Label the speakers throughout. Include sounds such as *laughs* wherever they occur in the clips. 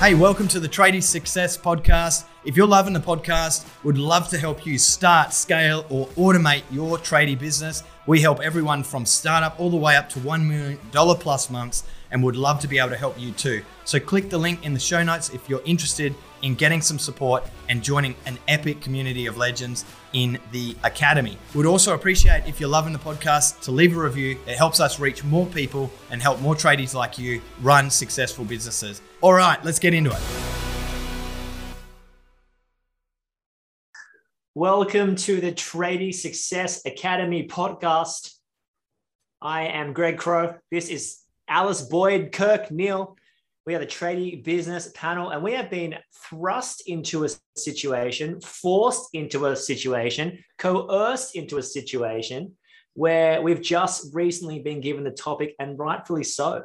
Speaker 1: Hey, welcome to the Tradie Success Podcast. If you're loving the podcast, would love to help you start, scale, or automate your tradie business. We help everyone from startup all the way up to $1 million plus months and would love to be able to help you too. So click the link in the show notes if you're interested in getting some support and joining an epic community of legends in the academy. We'd also appreciate if you're loving the podcast to leave a review. It helps us reach more people and help more tradies like you run successful businesses. All right, let's get into it.
Speaker 2: Welcome to the Tradie Success Academy podcast. I am Greg Crow. This is Alice Boyd, Kirk Neal. We are the Tradie Business Panel, and we have been thrust into a situation, forced into a situation, coerced into a situation where we've just recently been given the topic, and rightfully so.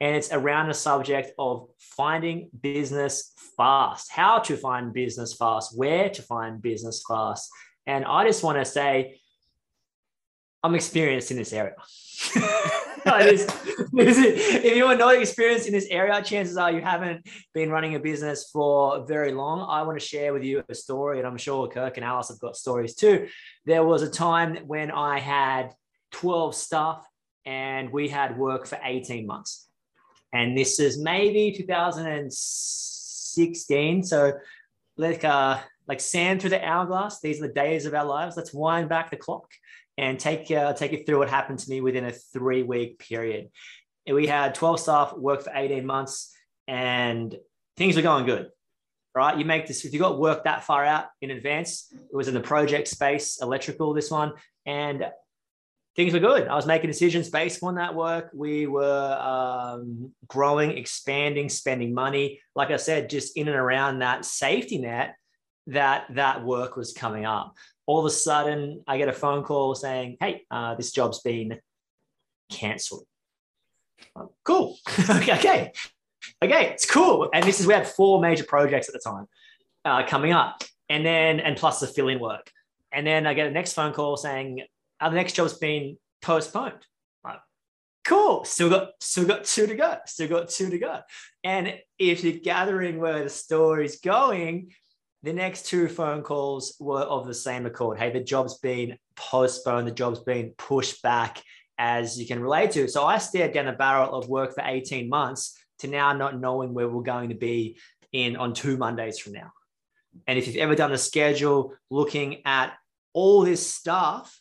Speaker 2: And it's around the subject of finding business fast, how to find business fast, where to find business fast. And I just want to say, I'm experienced in this area. *laughs* *laughs* if you are not experienced in this area, chances are you haven't been running a business for very long. I want to share with you a story, and I'm sure Kirk and Alice have got stories too. There was a time when I had 12 staff and we had work for 18 months. And this is maybe 2016. So like uh like sand through the hourglass. These are the days of our lives. Let's wind back the clock and take uh, take you through what happened to me within a three week period. We had 12 staff work for 18 months and things were going good. Right. You make this, if you got work that far out in advance, it was in the project space, electrical, this one, and things were good. I was making decisions based on that work. We were um, growing, expanding, spending money. Like I said, just in and around that safety net that that work was coming up all of a sudden I get a phone call saying, hey, uh, this job's been canceled. cool. *laughs* okay. Okay, Okay, it's cool. And this is, we had four major projects at the time uh, coming up. And then, and plus the fill in work. And then I get a next phone call saying, the next job's been postponed. Cool. Still got, still got two to go. Still got two to go. And if you're gathering where the story's going, the next two phone calls were of the same accord. Hey, the job's been postponed, the job's been pushed back, as you can relate to. So I stared down the barrel of work for 18 months to now not knowing where we're going to be in on two Mondays from now. And if you've ever done a schedule looking at all this stuff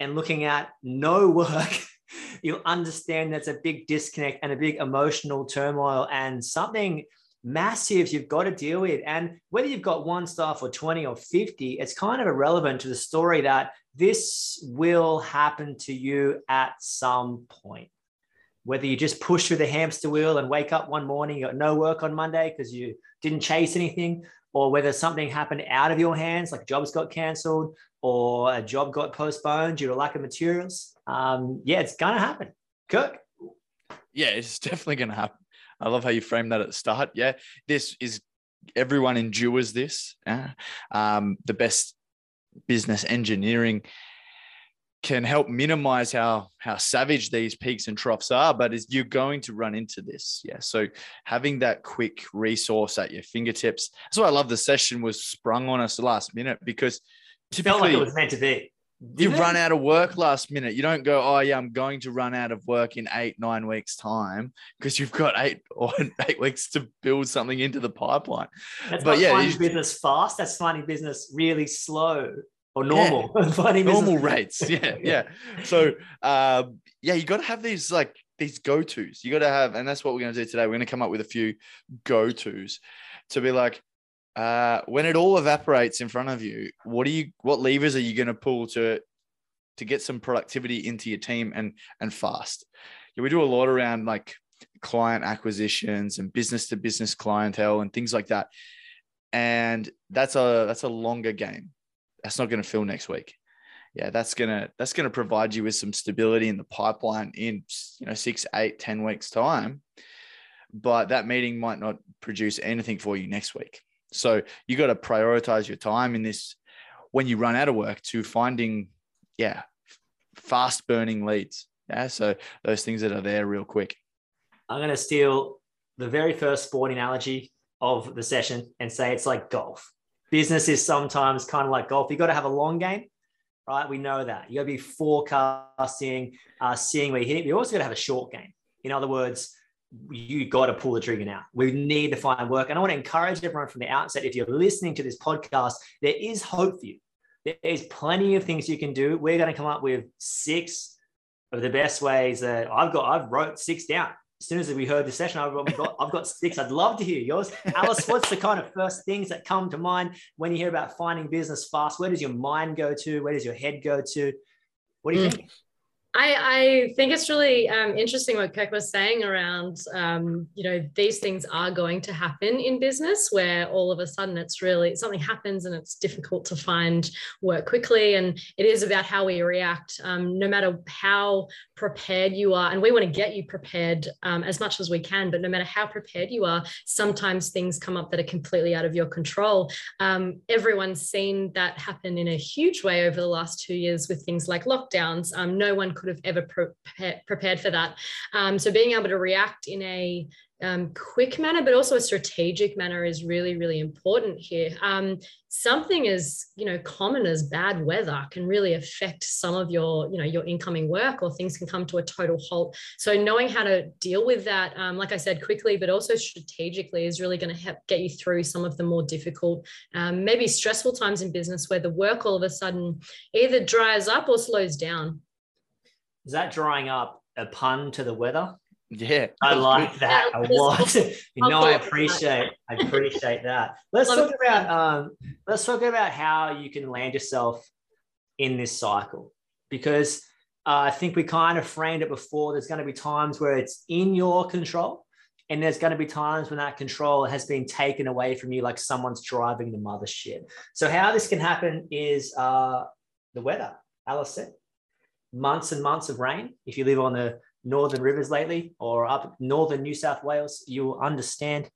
Speaker 2: and looking at no work, *laughs* you'll understand that's a big disconnect and a big emotional turmoil and something massive you've got to deal with. And whether you've got one staff or 20 or 50, it's kind of irrelevant to the story that this will happen to you at some point. Whether you just push through the hamster wheel and wake up one morning, you got no work on Monday because you didn't chase anything, or whether something happened out of your hands, like jobs got canceled or a job got postponed due to lack of materials. Um, yeah, it's going to happen. Kirk?
Speaker 3: Yeah, it's definitely going to happen. I love how you frame that at the start. Yeah, this is everyone endures this. Yeah? Um, the best business engineering can help minimize how how savage these peaks and troughs are but is you're going to run into this yeah so having that quick resource at your fingertips that's why i love the session was sprung on us last minute because
Speaker 2: typically, felt like it was meant to be
Speaker 3: you run out of work last minute. You don't go, oh yeah, I'm going to run out of work in eight, nine weeks time because you've got eight *laughs* or eight weeks to build something into the pipeline.
Speaker 2: That's but yeah, finding business fast. That's finding business really slow or normal.
Speaker 3: Yeah. normal *laughs* business- rates. *laughs* Yeah, yeah. So um, yeah, you got to have these like these go tos. You got to have, and that's what we're going to do today. We're going to come up with a few go tos to be like, uh, when it all evaporates in front of you, what are you? What levers are you going to pull to to get some productivity into your team and and fast? Yeah, we do a lot around like client acquisitions and business to business clientele and things like that, and that's a that's a longer game. That's not going to fill next week. Yeah, that's gonna that's gonna provide you with some stability in the pipeline in you know six, eight, ten weeks time. But that meeting might not produce anything for you next week. So you got to prioritize your time in this when you run out of work to finding, yeah, fast burning leads. Yeah. So those things that are there real quick.
Speaker 2: I'm going to steal the very first sporting analogy of the session and say it's like golf. Business is sometimes kind of like golf. You got to have a long game, right? We know that. You got to be forecasting, uh, seeing where you hit it. You also got to have a short game. In other words, you got to pull the trigger now. We need to find work. And I want to encourage everyone from the outset if you're listening to this podcast, there is hope for you. There's plenty of things you can do. We're going to come up with six of the best ways that I've got. I've wrote six down. As soon as we heard the session, I've got, I've got six. I'd love to hear yours. Alice, what's the kind of first things that come to mind when you hear about finding business fast? Where does your mind go to? Where does your head go to? What do you mm. think?
Speaker 4: I, I think it's really um, interesting what Kirk was saying around, um, you know, these things are going to happen in business where all of a sudden it's really something happens and it's difficult to find work quickly. And it is about how we react, um, no matter how prepared you are. And we want to get you prepared um, as much as we can, but no matter how prepared you are, sometimes things come up that are completely out of your control. Um, everyone's seen that happen in a huge way over the last two years with things like lockdowns. Um, no one could could have ever pre- prepared for that. Um, so being able to react in a um, quick manner, but also a strategic manner is really, really important here. Um, something as you know common as bad weather can really affect some of your, you know, your incoming work, or things can come to a total halt. So knowing how to deal with that, um, like I said, quickly, but also strategically, is really going to help get you through some of the more difficult, um, maybe stressful times in business where the work all of a sudden either dries up or slows down.
Speaker 2: Is that drawing up a pun to the weather?
Speaker 3: Yeah,
Speaker 2: I like that a lot. you *laughs* know, I appreciate, I appreciate that. Let's talk about, um, let's talk about how you can land yourself in this cycle, because uh, I think we kind of framed it before. There's going to be times where it's in your control, and there's going to be times when that control has been taken away from you, like someone's driving the mothership. So how this can happen is uh, the weather. Alice said months and months of rain. If you live on the northern rivers lately or up northern New South Wales, you'll understand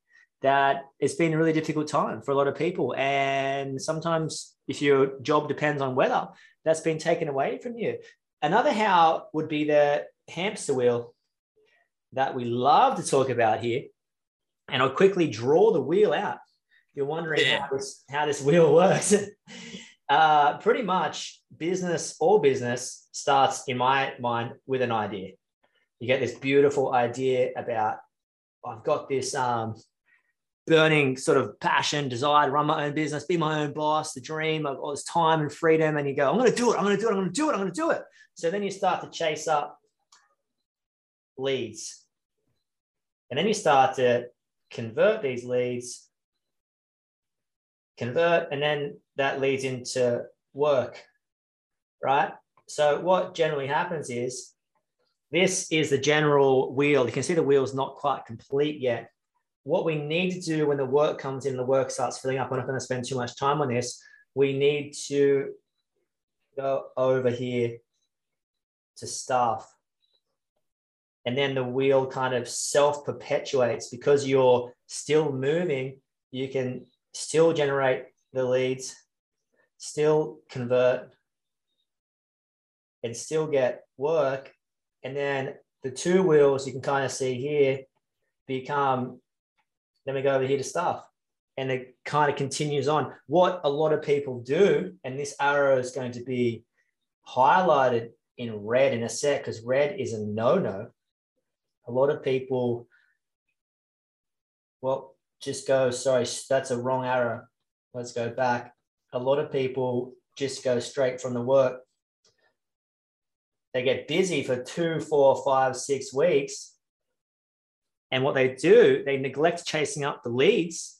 Speaker 2: that it's been a really difficult time for a lot of people. And sometimes, if your job depends on weather, that's been taken away from you. Another how would be the hamster wheel that we love to talk about here. And I'll quickly draw the wheel out. You're wondering yeah. how, this, how this wheel works. *laughs* uh, pretty much business, all business starts in my mind with an idea. You get this beautiful idea about I've got this um, burning sort of passion, desire to run my own business, be my own boss, the dream of all this time and freedom. And you go, I'm going to do it. I'm going to do it. I'm going to do it. I'm going to do it. So then you start to chase up leads. And then you start to convert these leads, convert, and then that leads into work, right? So what generally happens is this is the general wheel. You can see the wheel's not quite complete yet. What we need to do when the work comes in, the work starts filling up, we're not going to spend too much time on this. We need to go over here to staff. And then the wheel kind of self perpetuates because you're still moving. You can still generate the leads, still convert, and still get work. And then the two wheels you can kind of see here become, then we go over here to stuff. And it kind of continues on. What a lot of people do, and this arrow is going to be highlighted in red in a sec because red is a no no. A lot of people, well, just go, sorry, that's a wrong arrow. Let's go back. A lot of people just go straight from the work they get busy for two, four, five, six weeks. And what they do, they neglect chasing up the leads.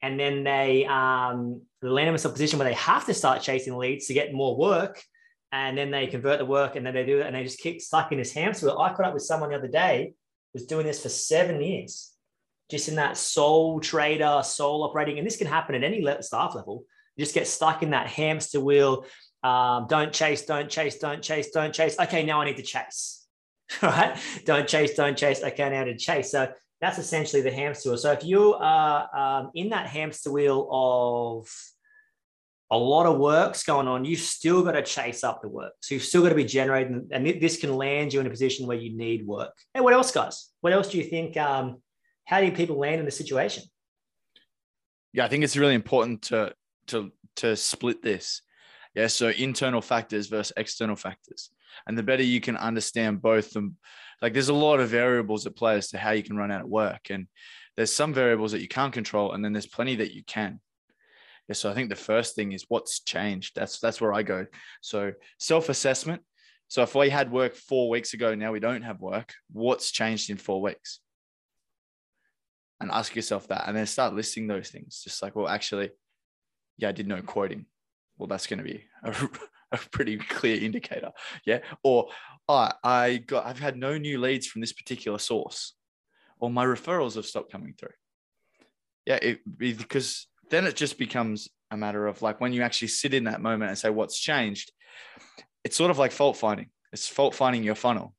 Speaker 2: And then they um, land themselves in a position where they have to start chasing leads to get more work. And then they convert the work and then they do it and they just keep stuck in this hamster wheel. I caught up with someone the other day was doing this for seven years, just in that sole trader, sole operating. And this can happen at any staff level. You just get stuck in that hamster wheel um, don't chase, don't chase, don't chase, don't chase. Okay, now I need to chase. *laughs* right? Don't chase, don't chase. Okay, now to chase. So that's essentially the hamster wheel. So if you are um, in that hamster wheel of a lot of work's going on, you've still got to chase up the work. So you've still got to be generating, and this can land you in a position where you need work. Hey, what else, guys? What else do you think? Um, how do people land in the situation?
Speaker 3: yeah, I think it's really important to to to split this. Yeah, so internal factors versus external factors, and the better you can understand both them, like there's a lot of variables at play as to how you can run out of work, and there's some variables that you can't control, and then there's plenty that you can. Yeah, so I think the first thing is what's changed. That's that's where I go. So self assessment. So if we had work four weeks ago, now we don't have work. What's changed in four weeks? And ask yourself that, and then start listing those things. Just like, well, actually, yeah, I did no quoting. Well, that's going to be a, *laughs* a, pretty clear indicator. Yeah. Or oh, I got, I've had no new leads from this particular source, or my referrals have stopped coming through. Yeah, it, because then it just becomes a matter of like when you actually sit in that moment and say what's changed it's sort of like fault finding it's fault finding your funnel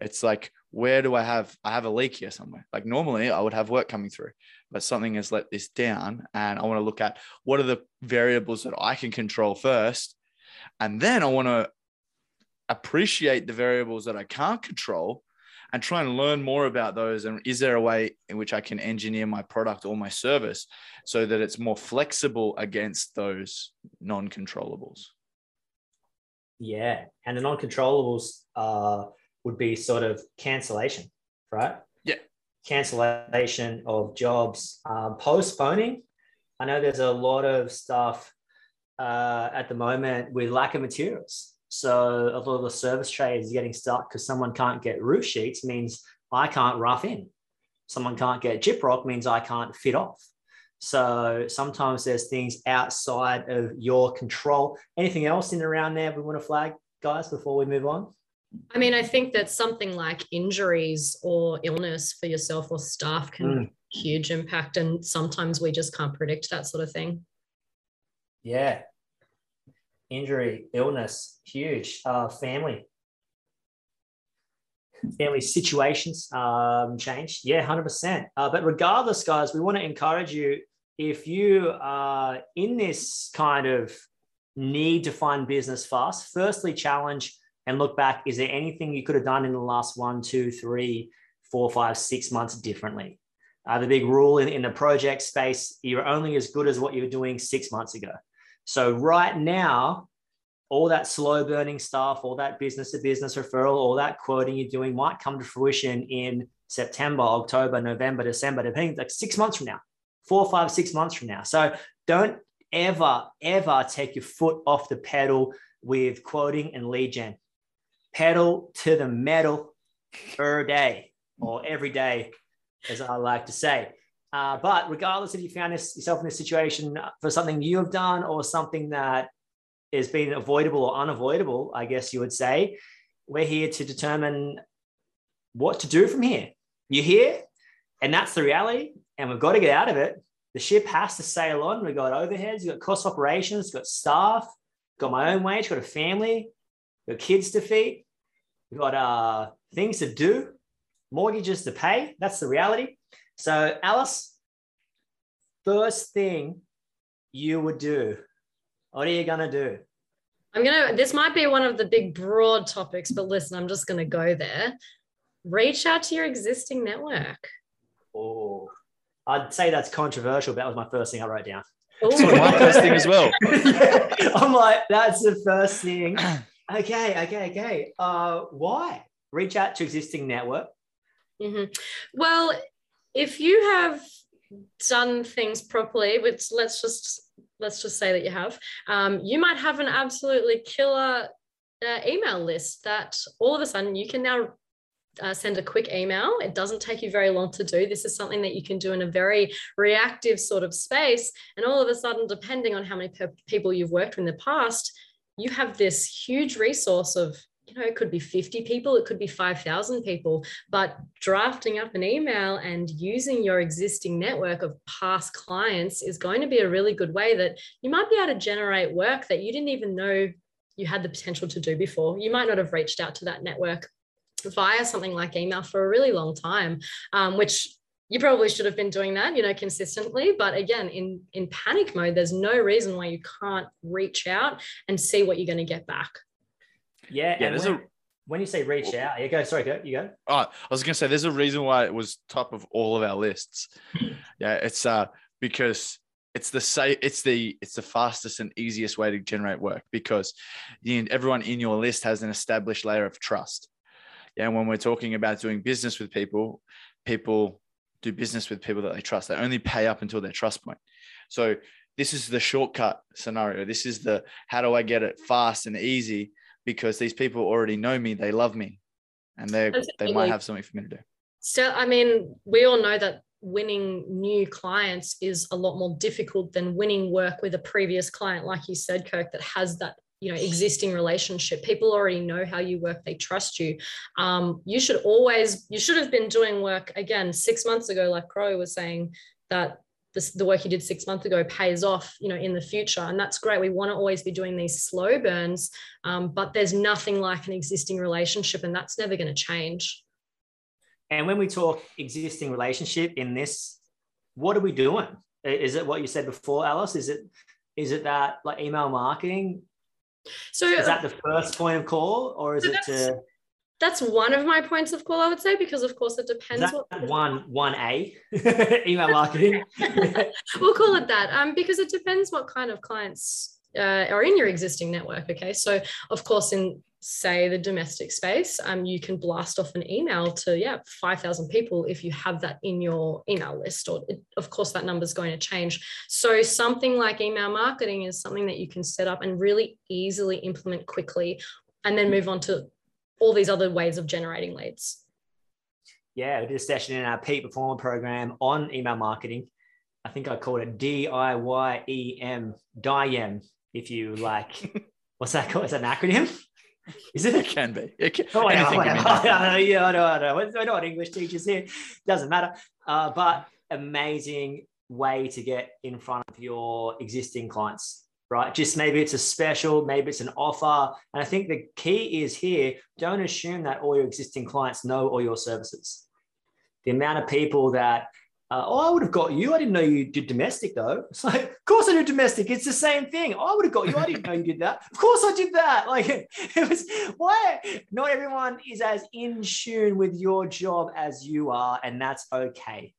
Speaker 3: it's like where do i have i have a leak here somewhere like normally i would have work coming through but something has let this down and i want to look at what are the variables that i can control first and then i want to appreciate the variables that i can't control and try and learn more about those. And is there a way in which I can engineer my product or my service so that it's more flexible against those non controllables?
Speaker 2: Yeah. And the non controllables uh, would be sort of cancellation, right?
Speaker 3: Yeah.
Speaker 2: Cancellation of jobs, um, postponing. I know there's a lot of stuff uh, at the moment with lack of materials. So a lot of the service trades getting stuck because someone can't get roof sheets means I can't rough in. Someone can't get gyprock means I can't fit off. So sometimes there's things outside of your control. Anything else in around there we want to flag, guys, before we move on?
Speaker 4: I mean, I think that something like injuries or illness for yourself or staff can mm. huge impact, and sometimes we just can't predict that sort of thing.
Speaker 2: Yeah, injury, illness, huge. Uh, family, family situations um, change. Yeah, hundred uh, percent. But regardless, guys, we want to encourage you if you are in this kind of need to find business fast. Firstly, challenge and look back. Is there anything you could have done in the last one, two, three, four, five, six months differently? Uh, the big rule in, in the project space, you're only as good as what you were doing six months ago. So right now, all that slow burning stuff, all that business to business referral, all that quoting you're doing might come to fruition in September, October, November, December, depending like six months from now, four, five, six months from now. So don't ever, ever take your foot off the pedal with quoting and lead gen. Pedal to the metal per day or every day, as I like to say. Uh, but regardless if you found this, yourself in this situation for something you have done or something that has been avoidable or unavoidable, I guess you would say, we're here to determine what to do from here. You're here, and that's the reality, and we've got to get out of it. The ship has to sail on. We've got overheads, we've got cost operations, got staff, got my own wage, got a family, got kids to feed, we've got uh, things to do, mortgages to pay. That's the reality. So, Alice, first thing you would do, what are you going to do?
Speaker 4: I'm going to, this might be one of the big broad topics, but listen, I'm just going to go there. Reach out to your existing network.
Speaker 2: Oh, I'd say that's controversial, but that was my first thing I wrote down.
Speaker 3: That's my first thing as well. *laughs*
Speaker 2: yeah, I'm like, that's the first thing. *clears throat* Okay, okay, okay. Uh, why? Reach out to existing network.
Speaker 4: Mm-hmm. Well, if you have done things properly, which let's just let's just say that you have, um, you might have an absolutely killer uh, email list that all of a sudden you can now uh, send a quick email. It doesn't take you very long to do. This is something that you can do in a very reactive sort of space. And all of a sudden, depending on how many pe- people you've worked with in the past, you have this huge resource of you know, it could be 50 people, it could be 5,000 people, but drafting up an email and using your existing network of past clients is going to be a really good way that you might be able to generate work that you didn't even know you had the potential to do before. You might not have reached out to that network via something like email for a really long time, um, which you probably should have been doing that you know consistently but again in in panic mode there's no reason why you can't reach out and see what you're going to get back
Speaker 2: yeah, yeah. There's when, a when you say reach out, you go. Sorry, go. You go.
Speaker 3: Oh, I was gonna say there's a reason why it was top of all of our lists. *laughs* yeah, it's uh because it's the say it's the it's the fastest and easiest way to generate work because you, everyone in your list has an established layer of trust. Yeah, and when we're talking about doing business with people, people do business with people that they trust. They only pay up until their trust point. So this is the shortcut scenario. This is the how do I get it fast and easy because these people already know me, they love me, and they they might have something for me to do.
Speaker 4: So I mean, we all know that winning new clients is a lot more difficult than winning work with a previous client, like you said, Kirk, that has that you know existing relationship. People already know how you work. They trust you. Um, you should always you should have been doing work again six months ago like crow was saying that this, the work you did six months ago pays off you know in the future. And that's great. We want to always be doing these slow burns um, but there's nothing like an existing relationship and that's never going to change.
Speaker 2: And when we talk existing relationship in this what are we doing? Is it what you said before alice? Is it is it that like email marketing so is that the first point of call or is so it to
Speaker 4: that's one of my points of call, I would say, because of course it depends.
Speaker 2: what one one A *laughs* email marketing. *laughs*
Speaker 4: we'll call it that, um, because it depends what kind of clients uh, are in your existing network. Okay, so of course, in say the domestic space, um, you can blast off an email to yeah five thousand people if you have that in your email list. Or it, of course, that number is going to change. So something like email marketing is something that you can set up and really easily implement quickly, and then move on to all these other ways of generating leads.
Speaker 2: Yeah, we did a session in our peak performer program on email marketing. I think I called it D I Y E M, DIEM, if you like. *laughs* What's that called? Is that an acronym? Is it?
Speaker 3: It can be. It can,
Speaker 2: oh, anything can be. yeah, *laughs* I know, I know. We're not English teachers here. Doesn't matter. Uh, but amazing way to get in front of your existing clients right? Just maybe it's a special, maybe it's an offer. And I think the key is here don't assume that all your existing clients know all your services. The amount of people that, uh, oh, I would have got you. I didn't know you did domestic though. It's like, of course I do domestic. It's the same thing. Oh, I would have got you. I didn't know you did that. Of course I did that. *laughs* Like it was why not everyone is as in tune with your job as you are, and that's okay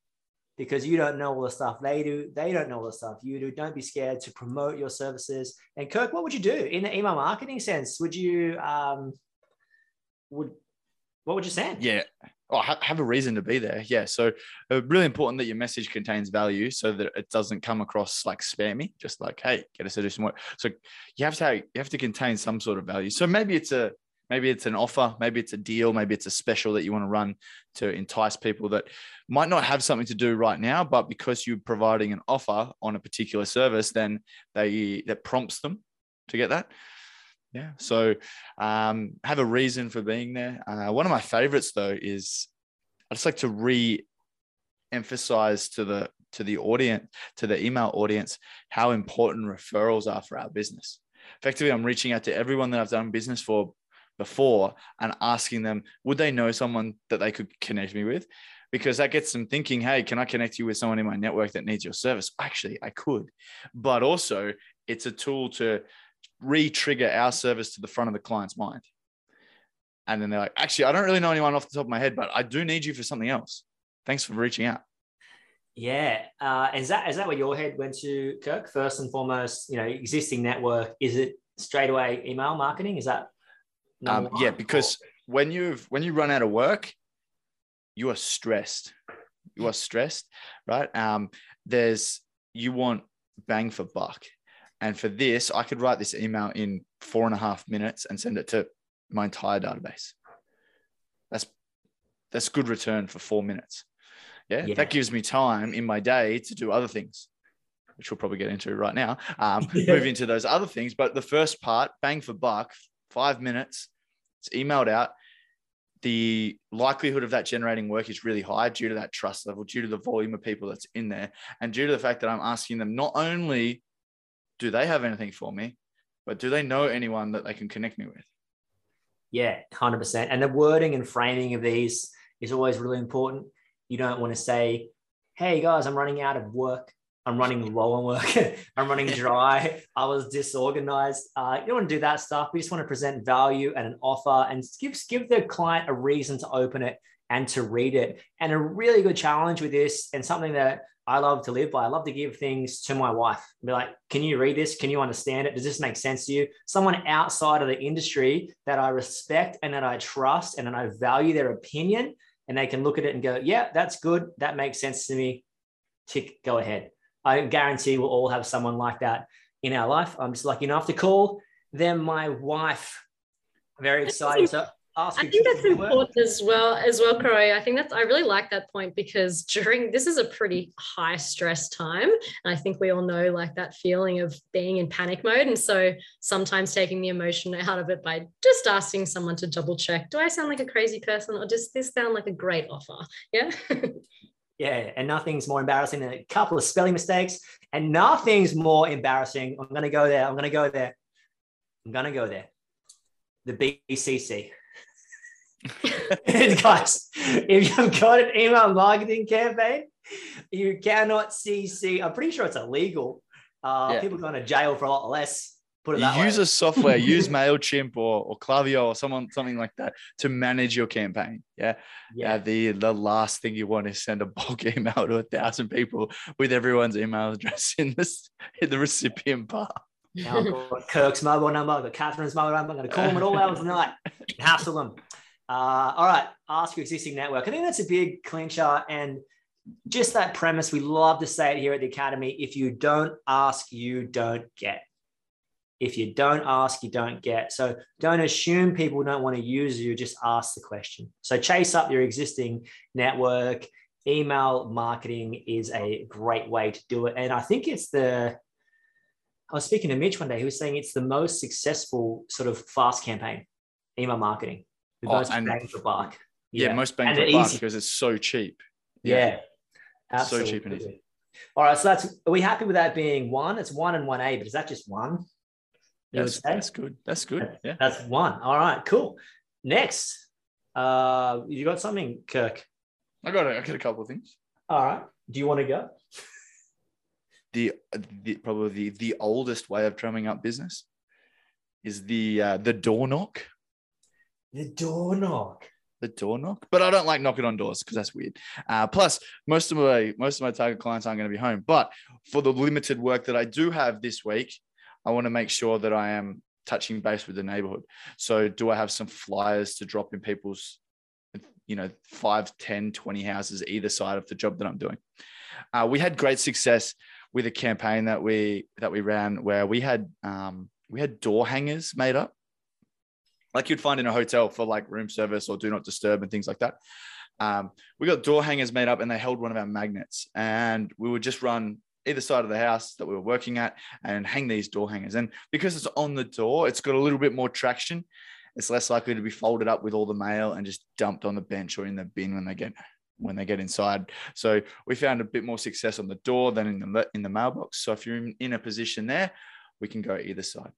Speaker 2: because you don't know all the stuff they do. They don't know all the stuff you do. Don't be scared to promote your services. And Kirk, what would you do in the email marketing sense? Would you um, would what would you say?
Speaker 3: Yeah. Oh, have a reason to be there. Yeah. So, uh, really important that your message contains value so that it doesn't come across like spammy, just like, hey, get us to do some work. So, you have to have, you have to contain some sort of value. So, maybe it's a Maybe it's an offer, maybe it's a deal, maybe it's a special that you want to run to entice people that might not have something to do right now, but because you're providing an offer on a particular service, then they that prompts them to get that. Yeah. So um, have a reason for being there. Uh, one of my favorites though is I just like to re-emphasize to the to the audience, to the email audience, how important referrals are for our business. Effectively, I'm reaching out to everyone that I've done business for before and asking them, would they know someone that they could connect me with? Because that gets them thinking, hey, can I connect you with someone in my network that needs your service? Actually, I could. But also, it's a tool to re trigger our service to the front of the client's mind. And then they're like, actually, I don't really know anyone off the top of my head, but I do need you for something else. Thanks for reaching out.
Speaker 2: Yeah, uh, is that is that where your head went to, Kirk? First and foremost, you know, existing network. Is it straight away email marketing? Is that
Speaker 3: um, yeah, because when you've when you run out of work, you are stressed. You are stressed, right? Um, there's you want bang for buck. And for this, I could write this email in four and a half minutes and send it to my entire database. That's that's good return for four minutes. Yeah, yeah. that gives me time in my day to do other things, which we'll probably get into right now. Um, *laughs* yeah. Move into those other things, but the first part, bang for buck, five minutes, it's emailed out. The likelihood of that generating work is really high due to that trust level, due to the volume of people that's in there, and due to the fact that I'm asking them not only do they have anything for me, but do they know anyone that they can connect me with?
Speaker 2: Yeah, 100%. And the wording and framing of these is always really important. You don't want to say, hey guys, I'm running out of work. I'm running low on work. *laughs* I'm running *laughs* dry. I was disorganized. Uh, you don't want to do that stuff. We just want to present value and an offer and give, give the client a reason to open it and to read it. And a really good challenge with this, and something that I love to live by. I love to give things to my wife. Be like, can you read this? Can you understand it? Does this make sense to you? Someone outside of the industry that I respect and that I trust and that I value their opinion, and they can look at it and go, yeah, that's good. That makes sense to me. Tick, go ahead. I guarantee we'll all have someone like that in our life. I'm just lucky enough to call them my wife. Very excited. So
Speaker 4: ask. I think that's important as well, as well, Croy. I think that's I really like that point because during this is a pretty high stress time. And I think we all know like that feeling of being in panic mode. And so sometimes taking the emotion out of it by just asking someone to double check, do I sound like a crazy person or does this sound like a great offer? Yeah. *laughs*
Speaker 2: Yeah, and nothing's more embarrassing than a couple of spelling mistakes, and nothing's more embarrassing. I'm going to go there. I'm going to go there. I'm going to go there. The BCC. Guys, if you've got an email marketing campaign, you cannot CC. I'm pretty sure it's illegal. Uh, yeah. People going to jail for a lot less. Put it
Speaker 3: use
Speaker 2: way.
Speaker 3: a software, *laughs* use Mailchimp or, or Klaviyo or someone something like that to manage your campaign. Yeah, yeah. Uh, the the last thing you want is send a bulk *laughs* email to a thousand people with everyone's email address in this in the recipient bar.
Speaker 2: Now I've got Kirk's mobile number, I've got Catherine's mobile number. I'm going to call them at all hours of the night, *laughs* hassle them. Uh, all right, ask your existing network. I think that's a big clincher. And just that premise, we love to say it here at the Academy if you don't ask, you don't get. If you don't ask, you don't get. So don't assume people don't want to use you, just ask the question. So chase up your existing network. Email marketing is a great way to do it. And I think it's the, I was speaking to Mitch one day, he was saying it's the most successful sort of fast campaign, email marketing. The oh, most bang for buck.
Speaker 3: Yeah, yeah most bang and for buck because it's so cheap.
Speaker 2: Yeah.
Speaker 3: yeah so cheap and easy.
Speaker 2: All right. So that's are we happy with that being one? It's one and one A, but is that just one?
Speaker 3: That's, that's good. That's good. Yeah.
Speaker 2: That's one. All right, cool. Next. Uh you got something, Kirk?
Speaker 3: I got a, I got a couple of things.
Speaker 2: All right. Do you want to go? *laughs*
Speaker 3: The, the probably the, the oldest way of drumming up business is the uh, the door knock.
Speaker 2: The door knock.
Speaker 3: The door knock, but I don't like knocking on doors because that's weird. Uh, plus, most of my most of my target clients aren't going to be home. But for the limited work that I do have this week, I want to make sure that I am touching base with the neighborhood. So, do I have some flyers to drop in people's, you know, 5, 10, 20 houses either side of the job that I'm doing? Uh, we had great success with a campaign that we that we ran where we had um, we had door hangers made up like you'd find in a hotel for like room service or do not disturb and things like that. Um, we got door hangers made up and they held one of our magnets and we would just run either side of the house that we were working at and hang these door hangers. And because it's on the door, it's got a little bit more traction. It's less likely to be folded up with all the mail and just dumped on the bench or in the bin when they get when they get inside. So we found a bit more success on the door than in the in the mailbox. So if you're in, in a position there, we can go either side.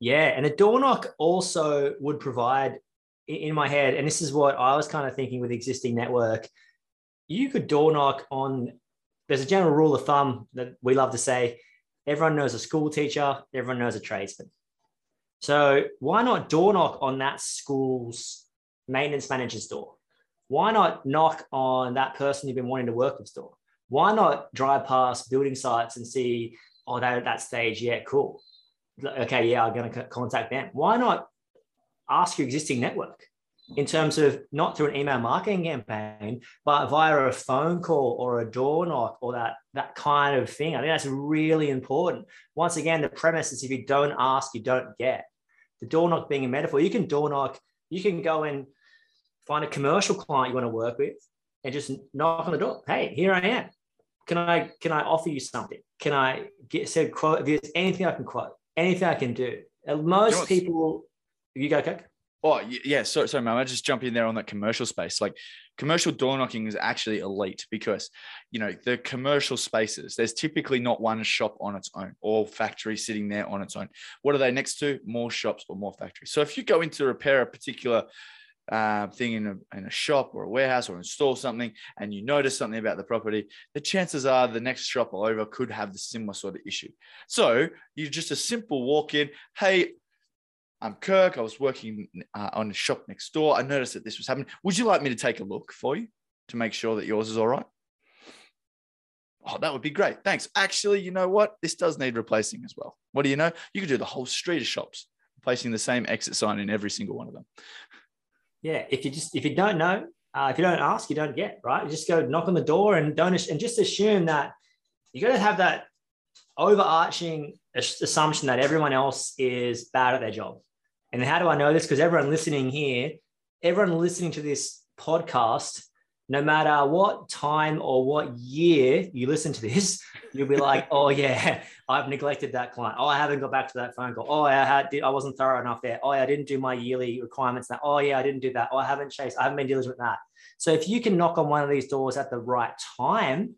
Speaker 2: Yeah, and a door knock also would provide in my head, and this is what I was kind of thinking with existing network. You could door knock on. There's a general rule of thumb that we love to say: everyone knows a school teacher, everyone knows a tradesman. So why not door knock on that school's maintenance manager's door? Why not knock on that person you've been wanting to work with door? Why not drive past building sites and see, oh, they're at that stage. Yeah, cool okay, yeah, I'm going to contact them. Why not ask your existing network in terms of not through an email marketing campaign, but via a phone call or a door knock or that that kind of thing? I think that's really important. Once again, the premise is if you don't ask, you don't get. The door knock being a metaphor, you can door knock, you can go and find a commercial client you want to work with and just knock on the door. Hey, here I am. Can I can I offer you something? Can I get said quote? If there's anything I can quote, anything I can do. Uh, most you people, you go, Coke.
Speaker 3: Oh yeah, so sorry, man. I just jump in there on that commercial space. Like commercial door knocking is actually elite because you know the commercial spaces. There's typically not one shop on its own or factory sitting there on its own. What are they next to? More shops or more factories. So if you go in to repair a particular uh, thing in a, in a shop or a warehouse or install something and you notice something about the property, the chances are the next shop over could have the similar sort of issue. So you just a simple walk in, hey, I'm Kirk. I was working uh, on a shop next door. I noticed that this was happening. Would you like me to take a look for you to make sure that yours is all right? Oh, that would be great. Thanks. Actually, you know what? This does need replacing as well. What do you know? You could do the whole street of shops, replacing the same exit sign in every single one of them.
Speaker 2: Yeah. If you just if you don't know, uh, if you don't ask, you don't get. Right. You just go knock on the door and don't and just assume that you got to have that overarching assumption that everyone else is bad at their job. And how do I know this? Because everyone listening here, everyone listening to this podcast, no matter what time or what year you listen to this, you'll be *laughs* like, oh yeah, I've neglected that client. Oh, I haven't got back to that phone call. Oh, I had I wasn't thorough enough there. Oh, yeah, I didn't do my yearly requirements. That. Oh yeah, I didn't do that. Oh, I haven't chased. I haven't been diligent with that. So if you can knock on one of these doors at the right time,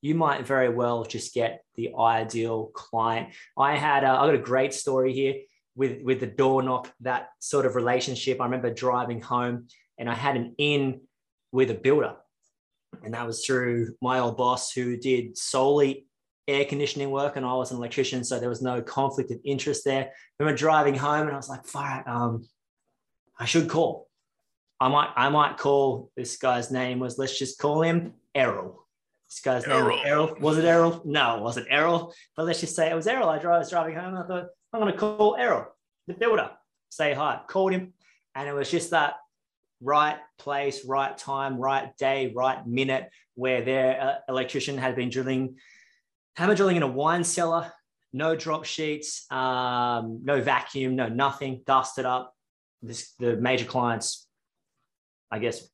Speaker 2: you might very well just get the ideal client. I had uh, a, I got a great story here with with the door knock that sort of relationship. I remember driving home and I had an in with a builder, and that was through my old boss who did solely air conditioning work, and I was an electrician, so there was no conflict of interest there. I remember driving home and I was like, "Fire, um, I should call." I might, I might call this guy's name was let's just call him Errol. This guy's name Errol. Errol. Was it Errol? No, it wasn't Errol. But let's just say it was Errol. I, was driving home and I thought, I'm going to call Errol, the builder, say hi. Called him. And it was just that right place, right time, right day, right minute where their uh, electrician had been drilling, hammer drilling in a wine cellar, no drop sheets, um, no vacuum, no nothing, dusted up. This, the major clients, I guess,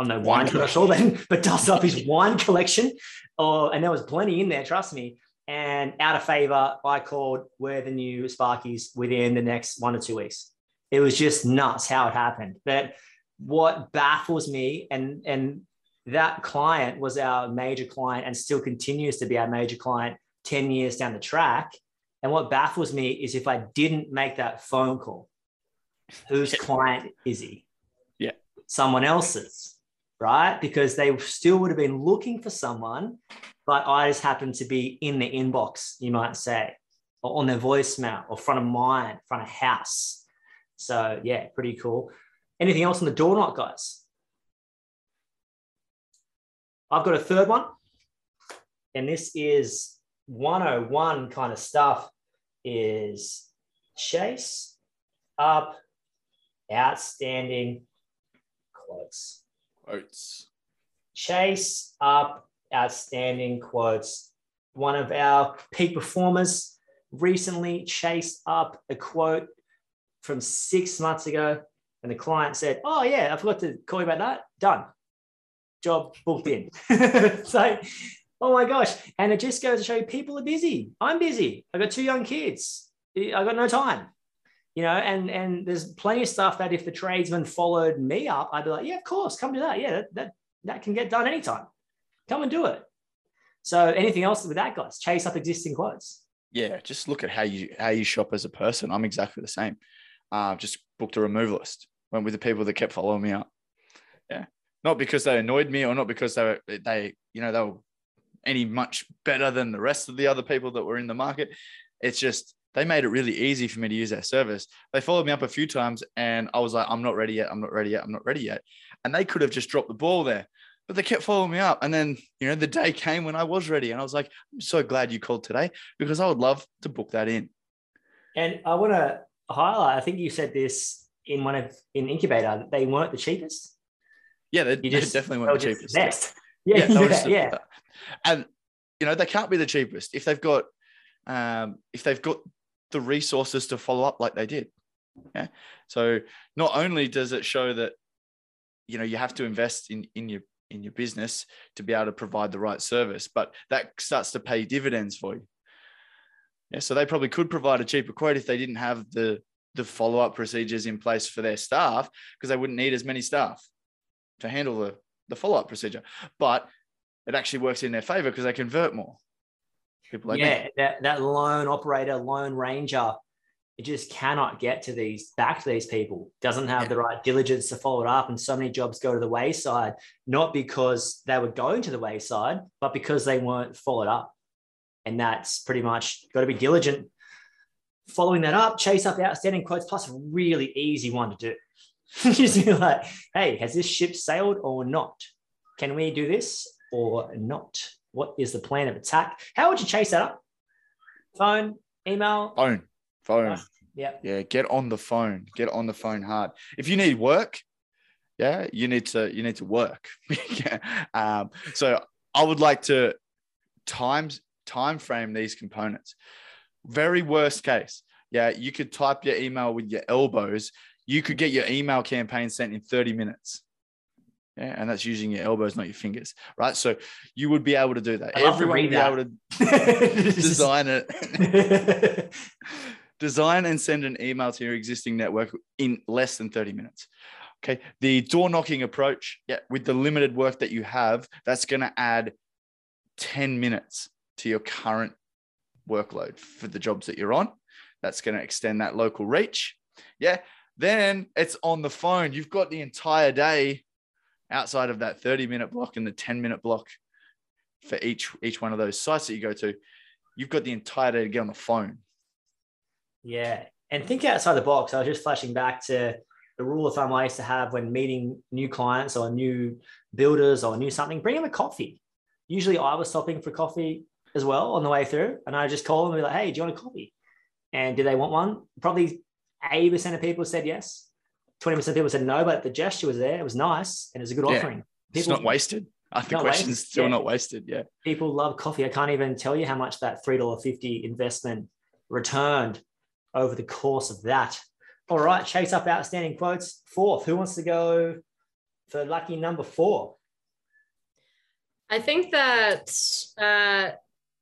Speaker 2: don't know, wine commercial then, but dust up his wine collection. Or, and there was plenty in there, trust me. And out of favor, I called where the new Sparkies within the next one or two weeks. It was just nuts how it happened. But what baffles me, and and that client was our major client and still continues to be our major client 10 years down the track. And what baffles me is if I didn't make that phone call, whose client is he?
Speaker 3: Yeah.
Speaker 2: Someone else's right? Because they still would have been looking for someone, but I just happened to be in the inbox, you might say, or on their voicemail or front of mind, front of house. So yeah, pretty cool. Anything else on the door knock, guys? I've got a third one, and this is 101 kind of stuff is chase up outstanding quotes
Speaker 3: quotes.
Speaker 2: Chase up outstanding quotes. One of our peak performers recently chased up a quote from six months ago, and the client said, Oh, yeah, I forgot to call you about that. Done. Job booked in. *laughs* so, oh my gosh. And it just goes to show you people are busy. I'm busy. I've got two young kids. I've got no time you know, and and there's plenty of stuff that if the tradesman followed me up, I'd be like, yeah, of course, come do that. Yeah, that that, that can get done anytime. Come and do it. So anything else with that, guys? Chase up existing quotes.
Speaker 3: Yeah, just look at how you how you shop as a person. I'm exactly the same. Uh, just booked a removalist. Went with the people that kept following me up. Yeah, not because they annoyed me or not because they were they you know they were any much better than the rest of the other people that were in the market. It's just they made it really easy for me to use their service. They followed me up a few times and I was like, I'm not ready yet. I'm not ready yet. I'm not ready yet. And they could have just dropped the ball there, but they kept following me up. And then, you know, the day came when I was ready. And I was like, I'm so glad you called today because I would love to book that in.
Speaker 2: And I want to highlight, I think you said this in one of in incubator, they weren't the cheapest.
Speaker 3: Yeah, they, they just, definitely weren't the cheapest.
Speaker 2: Best. *laughs* Yeah, yeah, yeah, yeah.
Speaker 3: And you know, they can't be the cheapest if they've got um, if they've got the resources to follow up like they did. Yeah. So not only does it show that you know you have to invest in in your in your business to be able to provide the right service, but that starts to pay dividends for you. Yeah. So they probably could provide a cheaper quote if they didn't have the the follow up procedures in place for their staff because they wouldn't need as many staff to handle the the follow up procedure. But it actually works in their favor because they convert more
Speaker 2: people like yeah, me. that that lone operator, lone ranger, it just cannot get to these back to these people. Doesn't have yeah. the right diligence to follow it up, and so many jobs go to the wayside, not because they were going to the wayside, but because they weren't followed up. And that's pretty much got to be diligent. Following that up, chase up outstanding quotes, plus a really easy one to do. *laughs* just be like, hey, has this ship sailed or not? Can we do this or not? What is the plan of attack? How would you chase that up? Phone, email,
Speaker 3: Phone, phone.
Speaker 2: yeah.
Speaker 3: Yeah, get on the phone. Get on the phone hard. If you need work, yeah, you need to you need to work. *laughs* yeah. Um, so I would like to times time frame these components. Very worst case, yeah, you could type your email with your elbows. You could get your email campaign sent in 30 minutes. Yeah, and that's using your elbows, not your fingers, right? So you would be able to do that.
Speaker 2: I love to
Speaker 3: Everyone would be
Speaker 2: that.
Speaker 3: able to *laughs* design it. *laughs* design and send an email to your existing network in less than 30 minutes. Okay. The door knocking approach, yeah, with the limited work that you have, that's going to add 10 minutes to your current workload for the jobs that you're on. That's going to extend that local reach. Yeah. Then it's on the phone. You've got the entire day outside of that 30 minute block and the 10 minute block for each each one of those sites that you go to. You've got the entire day to get on the phone.
Speaker 2: Yeah. And think outside the box. I was just flashing back to the rule of thumb I used to have when meeting new clients or new builders or new something, bring them a coffee. Usually I was stopping for coffee as well on the way through. And I just call them and be like, hey, do you want a coffee? And do they want one? Probably 80% of people said yes. 20% of people said no, but the gesture was there. It was nice and it was a good
Speaker 3: Yeah.
Speaker 2: offering.
Speaker 3: It's not wasted. The
Speaker 2: Not
Speaker 3: question's
Speaker 2: wasted,
Speaker 3: still
Speaker 2: yeah.
Speaker 3: not wasted. Yeah.
Speaker 2: people love coffee. I can't even tell you how much that $3.50 investment returned over the course of that. All right, chase up outstanding quotes. Fourth, who wants to go for lucky number four?
Speaker 4: I think that uh,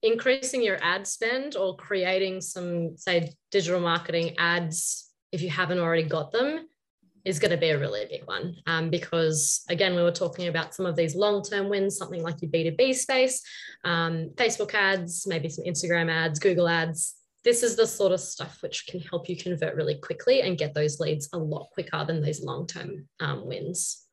Speaker 4: increasing your ad spend or creating some, say, digital marketing ads, if you haven't already got them, is going to be a really big one. Um, because again, we were talking about some of these long term wins, something like your B2B space, um, Facebook ads, maybe some Instagram ads, Google ads. This is the sort of stuff which can help you convert really quickly and get those leads a lot quicker than these long term um, wins.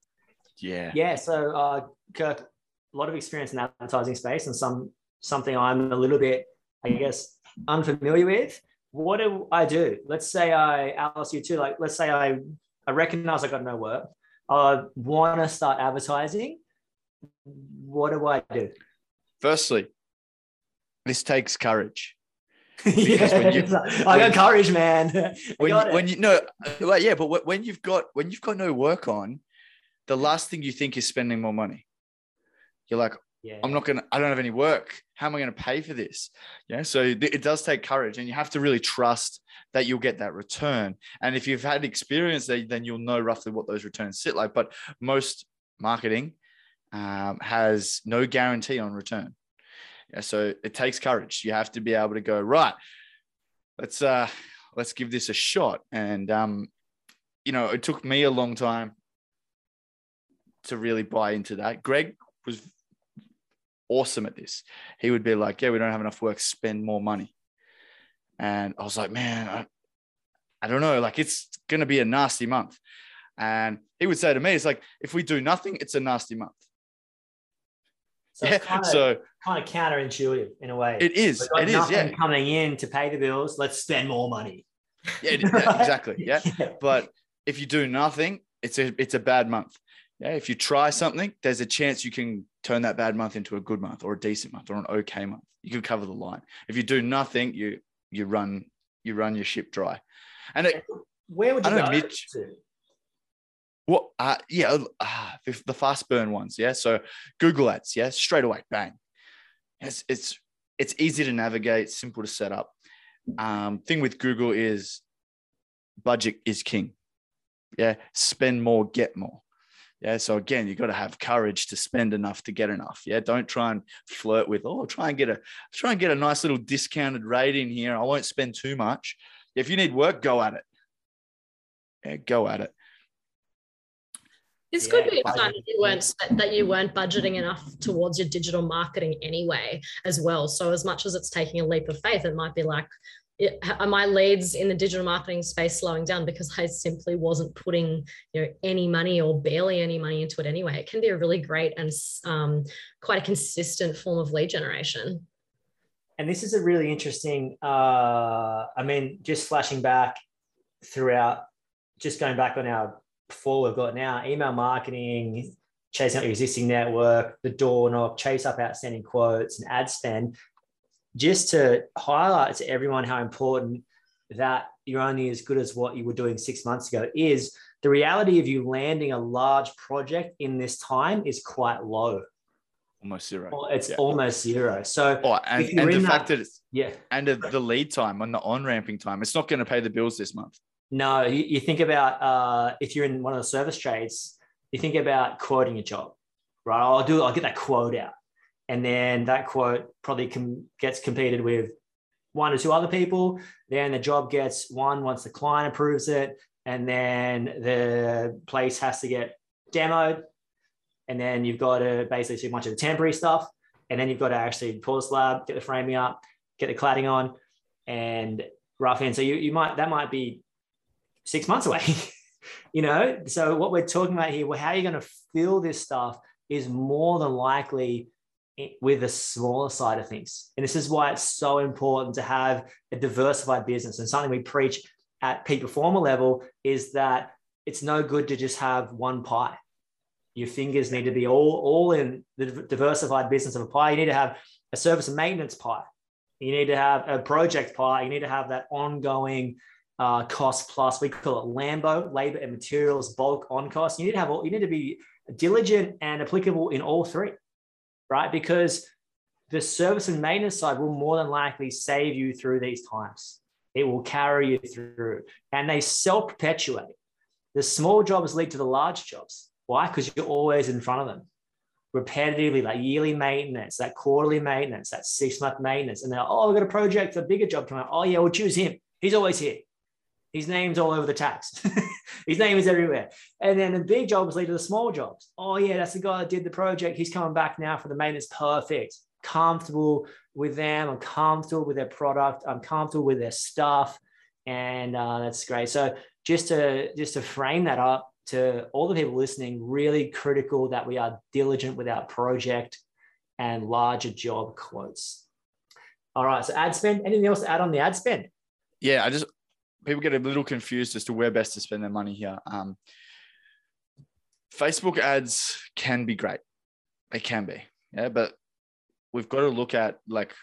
Speaker 3: Yeah.
Speaker 2: Yeah, so uh, Kirk, a lot of experience in the advertising space and some something I'm a little bit, I guess, unfamiliar with. What do I do? Let's say I, Alice, you too, like, let's say I, I recognize I got no work. I want to start advertising. What do I do?
Speaker 3: Firstly, this takes courage. *laughs*
Speaker 2: yeah,
Speaker 3: when you-
Speaker 2: I got courage, man. *laughs*
Speaker 3: When when you no, uh, well, yeah, but when you've got when you've got no work on, the last thing you think is spending more money. You're like,
Speaker 2: yeah.
Speaker 3: I'm not gonna, I don't have any work. How am I gonna pay for this? Yeah. So th- it does take courage, and you have to really trust that you'll get that return. And if you've had experience, then you'll know roughly what those returns sit like. But most marketing um, has no guarantee on return. Yeah, so it takes courage. You have to be able to go right. Let's uh, let's give this a shot. And um, you know, it took me a long time to really buy into that. Greg was awesome at this. He would be like, "Yeah, we don't have enough work. Spend more money." And I was like, "Man, I, I don't know. Like, it's gonna be a nasty month." And he would say to me, "It's like if we do nothing, it's a nasty month."
Speaker 2: so
Speaker 3: yeah.
Speaker 2: it's kind of,
Speaker 3: so
Speaker 2: kind of counterintuitive in a way.
Speaker 3: it is. It is.
Speaker 2: nothing
Speaker 3: Yeah.
Speaker 2: coming in to pay the bills. Let's spend more money.
Speaker 3: Yeah. yeah, Exactly. *laughs* Yeah. But if you do nothing, it's a it's a bad month. Yeah. If you try something, there's a chance you can turn that bad month into a good month or a decent month or an okay month. You can cover the line. If you do nothing, you you run you run your ship dry. And it,
Speaker 2: Where would
Speaker 3: I
Speaker 2: you
Speaker 3: don't
Speaker 2: go
Speaker 3: know, Mitch-
Speaker 2: to?
Speaker 3: what? Uh, yeah, uh, the, the fast burn ones. Yeah. So Google Ads. Yeah, straight away, bang. It's it's it's easy to navigate, simple to set up. Um, thing with Google is budget is king. Yeah, spend more, get more. Yeah, so again, you've got to have courage to spend enough to get enough. Yeah, don't try and flirt with, oh, try and get a try and get a nice little discounted rate in here. I won't spend too much. If you need work, go at it. Yeah, go at it.
Speaker 4: This
Speaker 2: Yeah,
Speaker 4: could be a sign that you weren't that you weren't budgeting enough towards your digital marketing anyway, as well. So as much as it's taking a leap of faith, it might be like, it- are my leads in the digital marketing space slowing down because I simply wasn't putting you know any money or barely any money into it anyway? It can be a really great and um, quite a consistent form of lead generation.
Speaker 2: And this is a really interesting. Uh, I mean, just flashing back throughout, just going back on our before we've got now email marketing, chasing out your existing network, the door knock, chase up outstanding quotes and ad spend, just to highlight to everyone how important that you're only as good as what you were doing six months ago is the reality of you landing a large project in this time is quite low.
Speaker 3: Almost zero.
Speaker 2: Well, it's
Speaker 3: Yeah.
Speaker 2: almost zero. So
Speaker 3: Oh, and, and the
Speaker 2: in
Speaker 3: fact
Speaker 2: that-
Speaker 3: that it's
Speaker 2: yeah,
Speaker 3: and the- lead time on the on ramping time, it's not going to pay the bills this month.
Speaker 2: no, you, you think about uh, if you're in one of the service trades, you think about quoting a job, right? I'll do, I'll get that quote out, and then that quote probably com- gets competed with one or two other people. Then the job gets one once the client approves it, and then the place has to get demoed, and then you've got to basically do a bunch of the temporary stuff, and then you've got to actually pull the slab, get the framing up, get the cladding on, and rough in. So you, you might that might be six months away. *laughs* you know, so what we're talking about here, how you're going to fill this stuff is more than likely with the smaller side of things. And this is why it's so important to have a diversified business. And something we preach at peak performer level is that it's no good to just have one pie. Your fingers need to be all, all in the diversified business of a pie. You need to have a service and maintenance pie. You need to have a project pie. You need to have that ongoing uh, cost plus. We call it Lambo, labor and materials, bulk on cost. You need to have all, you need to be diligent and applicable in all three, right? Because the service and maintenance side will more than likely save you through these times. It will carry you through, and they self perpetuate. The small jobs lead to the large jobs. Why? Because you're always in front of them repetitively, like yearly maintenance, that quarterly maintenance, that six month maintenance. And they're, oh, we've got a project, for a bigger job coming up. Oh, yeah, we'll choose him. He's always here. His name's all over the tax. *laughs* His name is everywhere. And then the big jobs lead to the small jobs. Oh, yeah, that's the guy that did the project. He's coming back now for the maintenance. Perfect. Comfortable with them. I'm comfortable with their product. I'm comfortable with their stuff. And uh, that's great. So just to just to frame that up to all the people listening, really critical that we are diligent with our project and larger job quotes. All right. So ad spend. Anything else to add on the ad spend?
Speaker 3: Yeah, I just people get a little confused as to where best to spend their money here. Um, Facebook ads can be great. They can be, yeah, but we've got to look at like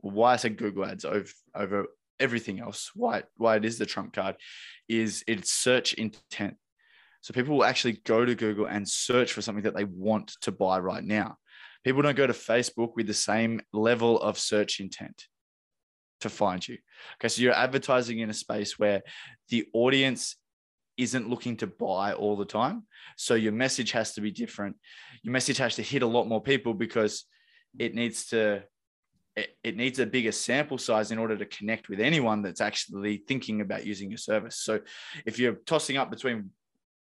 Speaker 3: why I said Google ads over over everything else. Why why it is the trump card is it's search intent. So people will actually go to Google and search for something that they want to buy right now. People don't go to Facebook with the same level of search intent to find you. Okay, so you're advertising in a space where the audience isn't looking to buy all the time. So your message has to be different. Your message has to hit a lot more people because it needs to it, needs a bigger sample size in order to connect with anyone that's actually thinking about using your service. So if you're tossing up between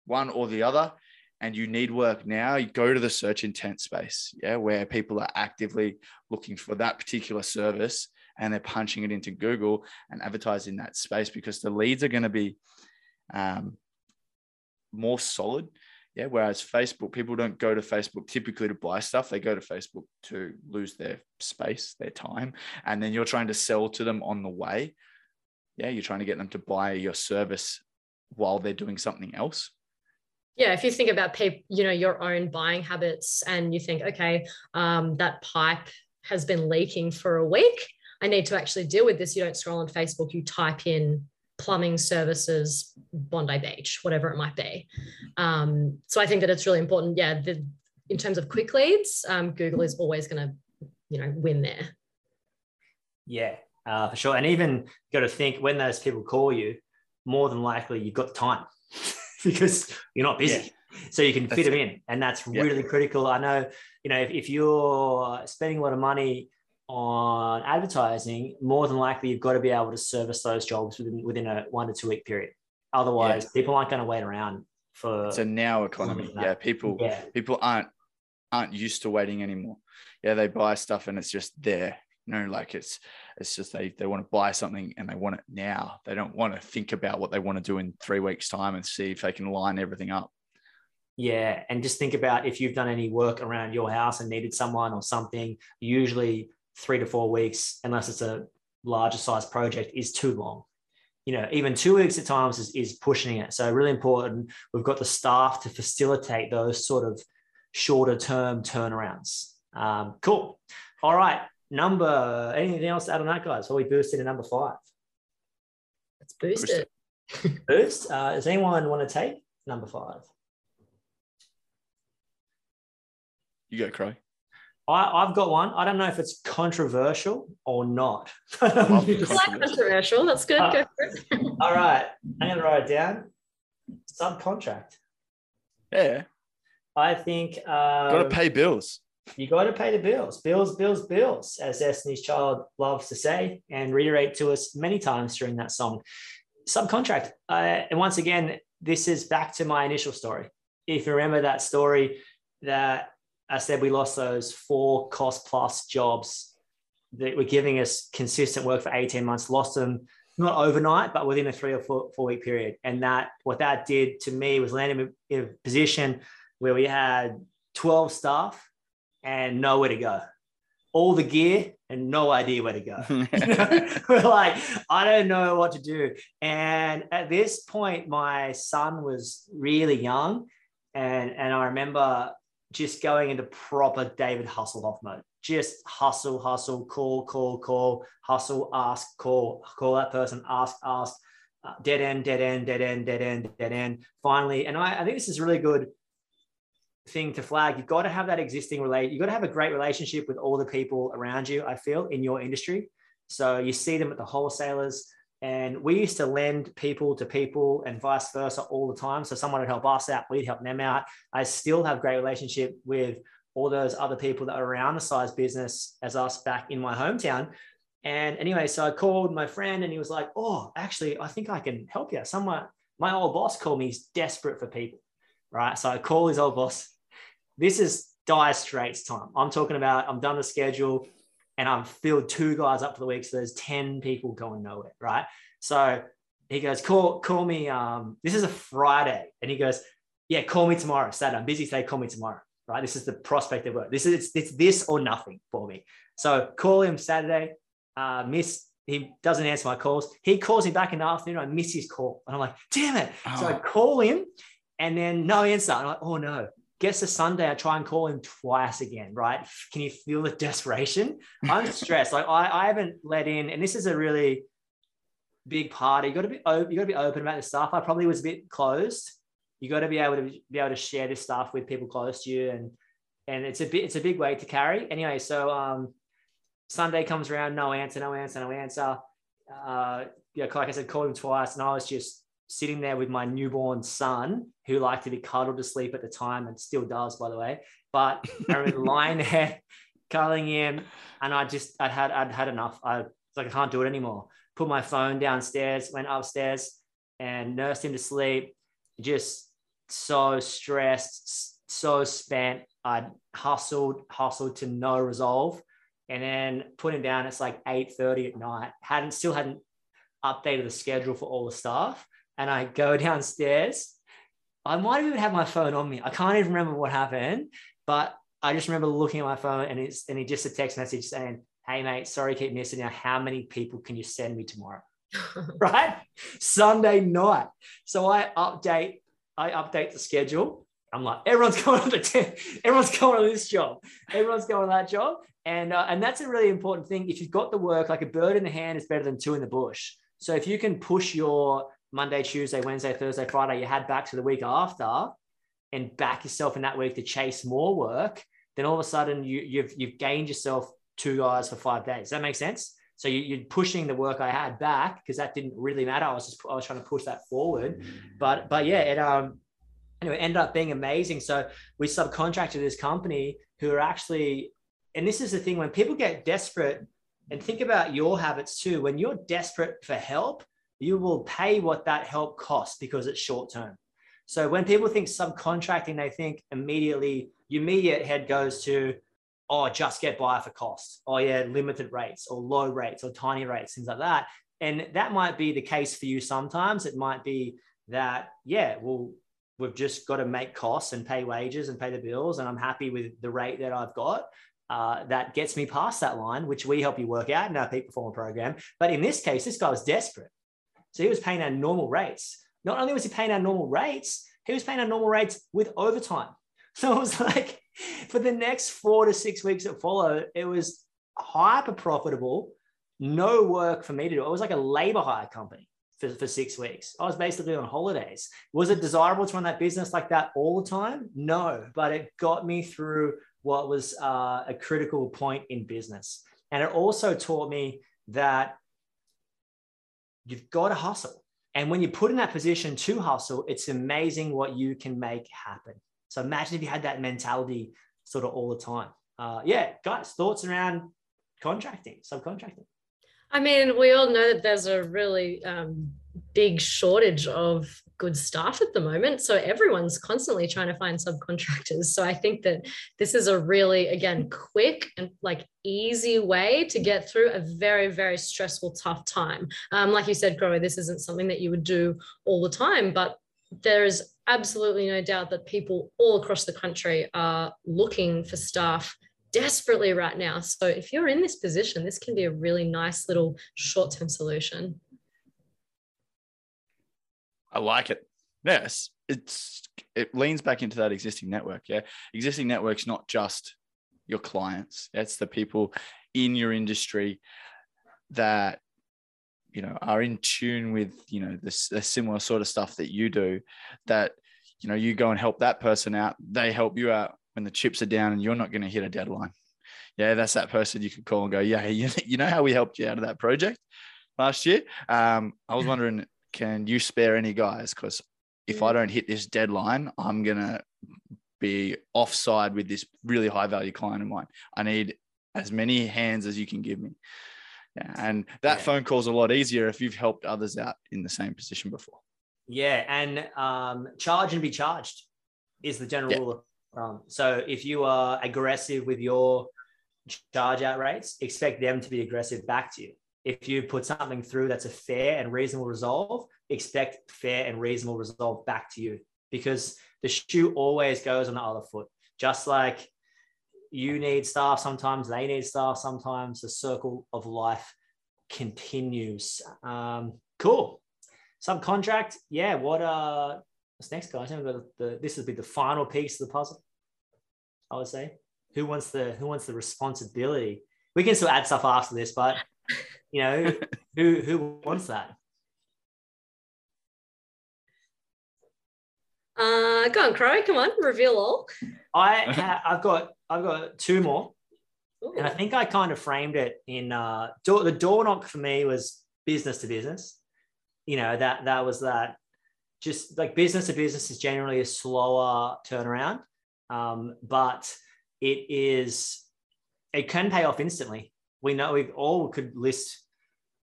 Speaker 3: one or the other and you need work now, you go to the search intent space, yeah, where people are actively looking for that particular service and they're punching it into Google and advertising that space because the leads are going to be um, more solid. Yeah. Whereas Facebook, people don't go to Facebook typically to buy stuff. They go to Facebook to lose their space, their time. And then you're trying to sell to them on the way. Yeah. You're trying to get them to buy your service while they're doing something else.
Speaker 4: yeah if you think about people you know your own buying habits and you think okay um, that pipe has been leaking for a week i need to actually deal with this you don't scroll on facebook you type in plumbing services bondi beach whatever it might be um, so i think that it's really important yeah the, in terms of quick leads um, google is always going to you know win there
Speaker 2: Yeah, uh, for sure. And even got to think when those people call you, more than likely you've got time *laughs* because you're not busy. So you can fit
Speaker 3: That's
Speaker 2: them in. And that's
Speaker 3: Yeah.
Speaker 2: really critical. I know, you know, if, if you're spending a lot of money on advertising, more than likely you've got to be able to service those jobs within, within a one to two week period. Otherwise, people aren't going to wait around for.
Speaker 3: It's a now economy. Yeah. People,
Speaker 2: yeah,
Speaker 3: people aren't aren't used to waiting anymore. Yeah, they buy stuff and it's just there. You know, like it's it's just they they want to buy something and they want it now. They don't want to think about what they want to do in three weeks' time and see if they can line everything up.
Speaker 2: Yeah, and just think about if you've done any work around your house and needed someone or something, usually three to four weeks, unless it's a larger size project, is too long. You know, even two weeks at times is, is pushing it. So really important. We've got the staff to facilitate those sort of shorter term turnarounds. Um, cool. All right. Number, anything else to add on that, guys? Well, we boosted to number five.
Speaker 4: Let's boost
Speaker 3: Boost
Speaker 4: it. *laughs*
Speaker 2: Boost. Uh, does anyone want to take number five?
Speaker 3: You go, Crow.
Speaker 2: I, I've got one. I don't know if it's controversial or not. *laughs*
Speaker 3: love
Speaker 4: I
Speaker 3: Controversial.
Speaker 4: like controversial. That's good.
Speaker 2: Uh,
Speaker 4: Go for it.
Speaker 2: All right. I'm going to write it down. Subcontract.
Speaker 3: Yeah.
Speaker 2: I think
Speaker 3: Got
Speaker 2: um,
Speaker 3: to pay bills.
Speaker 2: you got to pay the bills. Bills, bills, bills, as Destiny's Child loves to say and reiterate to us many times during that song. Subcontract. Uh, and once again, this is back to my initial story. If you remember that story that I said we lost those four cost plus jobs that were giving us consistent work for 18 months, lost them not overnight, but within a three or four, four week period. And that what that did to me was land me in a position where we had 12 staff and nowhere to go. All the gear and no idea where to go. *laughs* *laughs* We're like, I don't know what to do. And at this point, my son was really young. And, and I remember just going into proper David Hasselhoff mode. Just hustle, hustle, call, call, call, hustle, ask, call, call that person, ask, ask, uh, dead end, dead end, dead end, dead end, dead end. Finally, and I, I think this is a really good thing to flag. You've got to have that existing relate. You've got to have a great relationship with all the people around you. I feel in your industry. So you see them at the wholesalers, and we used to lend people to people and vice versa all the time. So someone would help us out, we'd help them out. I still have great relationship with all those other people that are around the size business as us back in my hometown. And anyway, so I called my friend and he was like, Oh, actually, I think I can help you. Someone, my old boss called me, he's desperate for people. Right. So I call his old boss. This is dire straits time. I'm talking about, I'm done the schedule and I've filled two guys up for the week. So there's 10 people going nowhere. Right. So he goes, call, call me. Um, this is a Friday. And he goes, yeah, call me tomorrow. Saturday. I'm busy today. Call me tomorrow. Right. This is the prospect of work. This is, it's, it's this or nothing for me. So call him Saturday. Uh, miss, he doesn't answer my calls. He calls me back in the afternoon. I miss his call. And I'm like, damn it. So I
Speaker 3: Oh.
Speaker 2: call him and then no answer. I'm like, oh no. Gets to Sunday, I try and call him twice again, right? Can you feel the desperation? I'm stressed. Like I, I haven't let in, and this is a really big party. You got to be open, you got to be open about this stuff. I probably was a bit closed. You got to be able to be able to share this stuff with people close to you, and and it's a bit it's a big weight to carry. Anyway, so um, Sunday comes around, no answer, no answer, no answer. Uh, yeah, like I said, called him twice, and I was just sitting there with my newborn son, who liked to be cuddled to sleep at the time, and still does, by the way. But I remember *laughs* lying there, cuddling him, and I just I'd had I'd had enough. I was like, I can't do it anymore. Put my phone downstairs, went upstairs, and nursed him to sleep. Just so stressed, so spent. I'd hustled, hustled to no resolve, and then put him down. It's like eight thirty at night. Hadn't still hadn't updated the schedule for all the staff, and I go *laughs* downstairs. I might have even had my phone on me. I can't even remember what happened, but I just remember looking at my phone and it's and it just a text message saying, "Hey mate, sorry, keep missing you. How many people can you send me tomorrow?" *laughs* right? Sunday night. So I update, I update the schedule. I'm like, everyone's *laughs* going on the t- everyone's going on this job, everyone's going on that job, and uh, and that's a really important thing. If you've got the work, like a bird in the hand is better than two in the bush. So if you can push your Monday, Tuesday, Wednesday, Thursday, Friday, you had back to the week after, and back yourself in that week to chase more work, then all of a sudden you, you've you've gained yourself two guys for five days. Does that make sense? So you, you're pushing the work I had back because that didn't really matter. I was just I was trying to push that forward, but but yeah, it um anyway ended up being amazing. So we subcontracted this company who are actually, and this is the thing when people get desperate, and think about your habits too. When you're desperate for help, you will pay what that help costs because it's short term. So when people think subcontracting, they think immediately your immediate head goes to oh, just get by for cost. Oh, yeah, limited rates or low rates or tiny rates, things like that. And that might be the case for you sometimes. It might be that, yeah, well, we've just got to make costs and pay wages and pay the bills. And I'm happy with the rate that I've got. Uh, that gets me past that line, which we help you work out in our peak performer program. But in this case, this guy was desperate. So he was paying our normal rates. Not only was he paying our normal rates, he was paying our normal rates with overtime. *laughs* So it was like, for the next four to six weeks that followed, it was hyper profitable, no work for me to do. It was like a labor hire company for, for six weeks. I was basically on holidays. Was it desirable to run that business like that all the time? No, but it got me through what was uh, a critical point in business. And it also taught me that you've got to hustle. And when you put in that position to hustle, it's amazing what you can make happen. So imagine if you had that mentality sort of all the time. Uh, yeah, guys, thoughts around contracting, subcontracting?
Speaker 4: I mean, we all know that there's a really um, big shortage of good staff at the moment. So everyone's constantly trying to find subcontractors. So I think that this is a really, again, quick and like easy way to get through a very, very stressful, tough time. Um, like you said, Grower, this isn't something that you would do all the time, but there is absolutely no doubt that people all across the country are looking for staff desperately right now. So if you're in this position, this can be a really nice little short-term solution.
Speaker 3: I like it. Yes, it's it leans back into that existing network. Yeah, existing network's not just your clients; it's the people in your industry that you know are in tune with you know this the similar sort of stuff that you do. That you know you go and help that person out. They help you out when the chips are down and you're not going to hit a deadline. Yeah, that's that person you could call and go, yeah, you, *laughs* you know how we helped you out of that project last year. Um, I was *laughs* wondering, can you spare any guys? Because if I don't hit this deadline, I'm gonna be offside with this really high value client of mine. I need as many hands as you can give me. Yeah, and that yeah. phone call's a lot easier if you've helped others out in the same position before.
Speaker 2: Yeah, and um, charge and be charged is the general yeah. rule of um, so if you are aggressive with your charge out rates, expect them to be aggressive back to you. If you put something through that's a fair and reasonable resolve, expect fair and reasonable resolve back to you because the shoe always goes on the other foot. Just like you need staff sometimes, they need staff sometimes, the circle of life continues. Um, cool. Subcontract, yeah. What uh what's next, guys? The, the, this would be the final piece of the puzzle. I would say. Who wants the who wants the responsibility? We can still add stuff after this, but you know, *laughs* who who wants that?
Speaker 4: Uh, go on, Crow. Come on, reveal all.
Speaker 2: I *laughs* ha- I've got I've got two more, Ooh. and I think I kind of framed it in uh, door, the door knock for me was business to business. You know that that was that just like business to business is generally a slower turnaround um, but it is it can pay off instantly. We know we all could list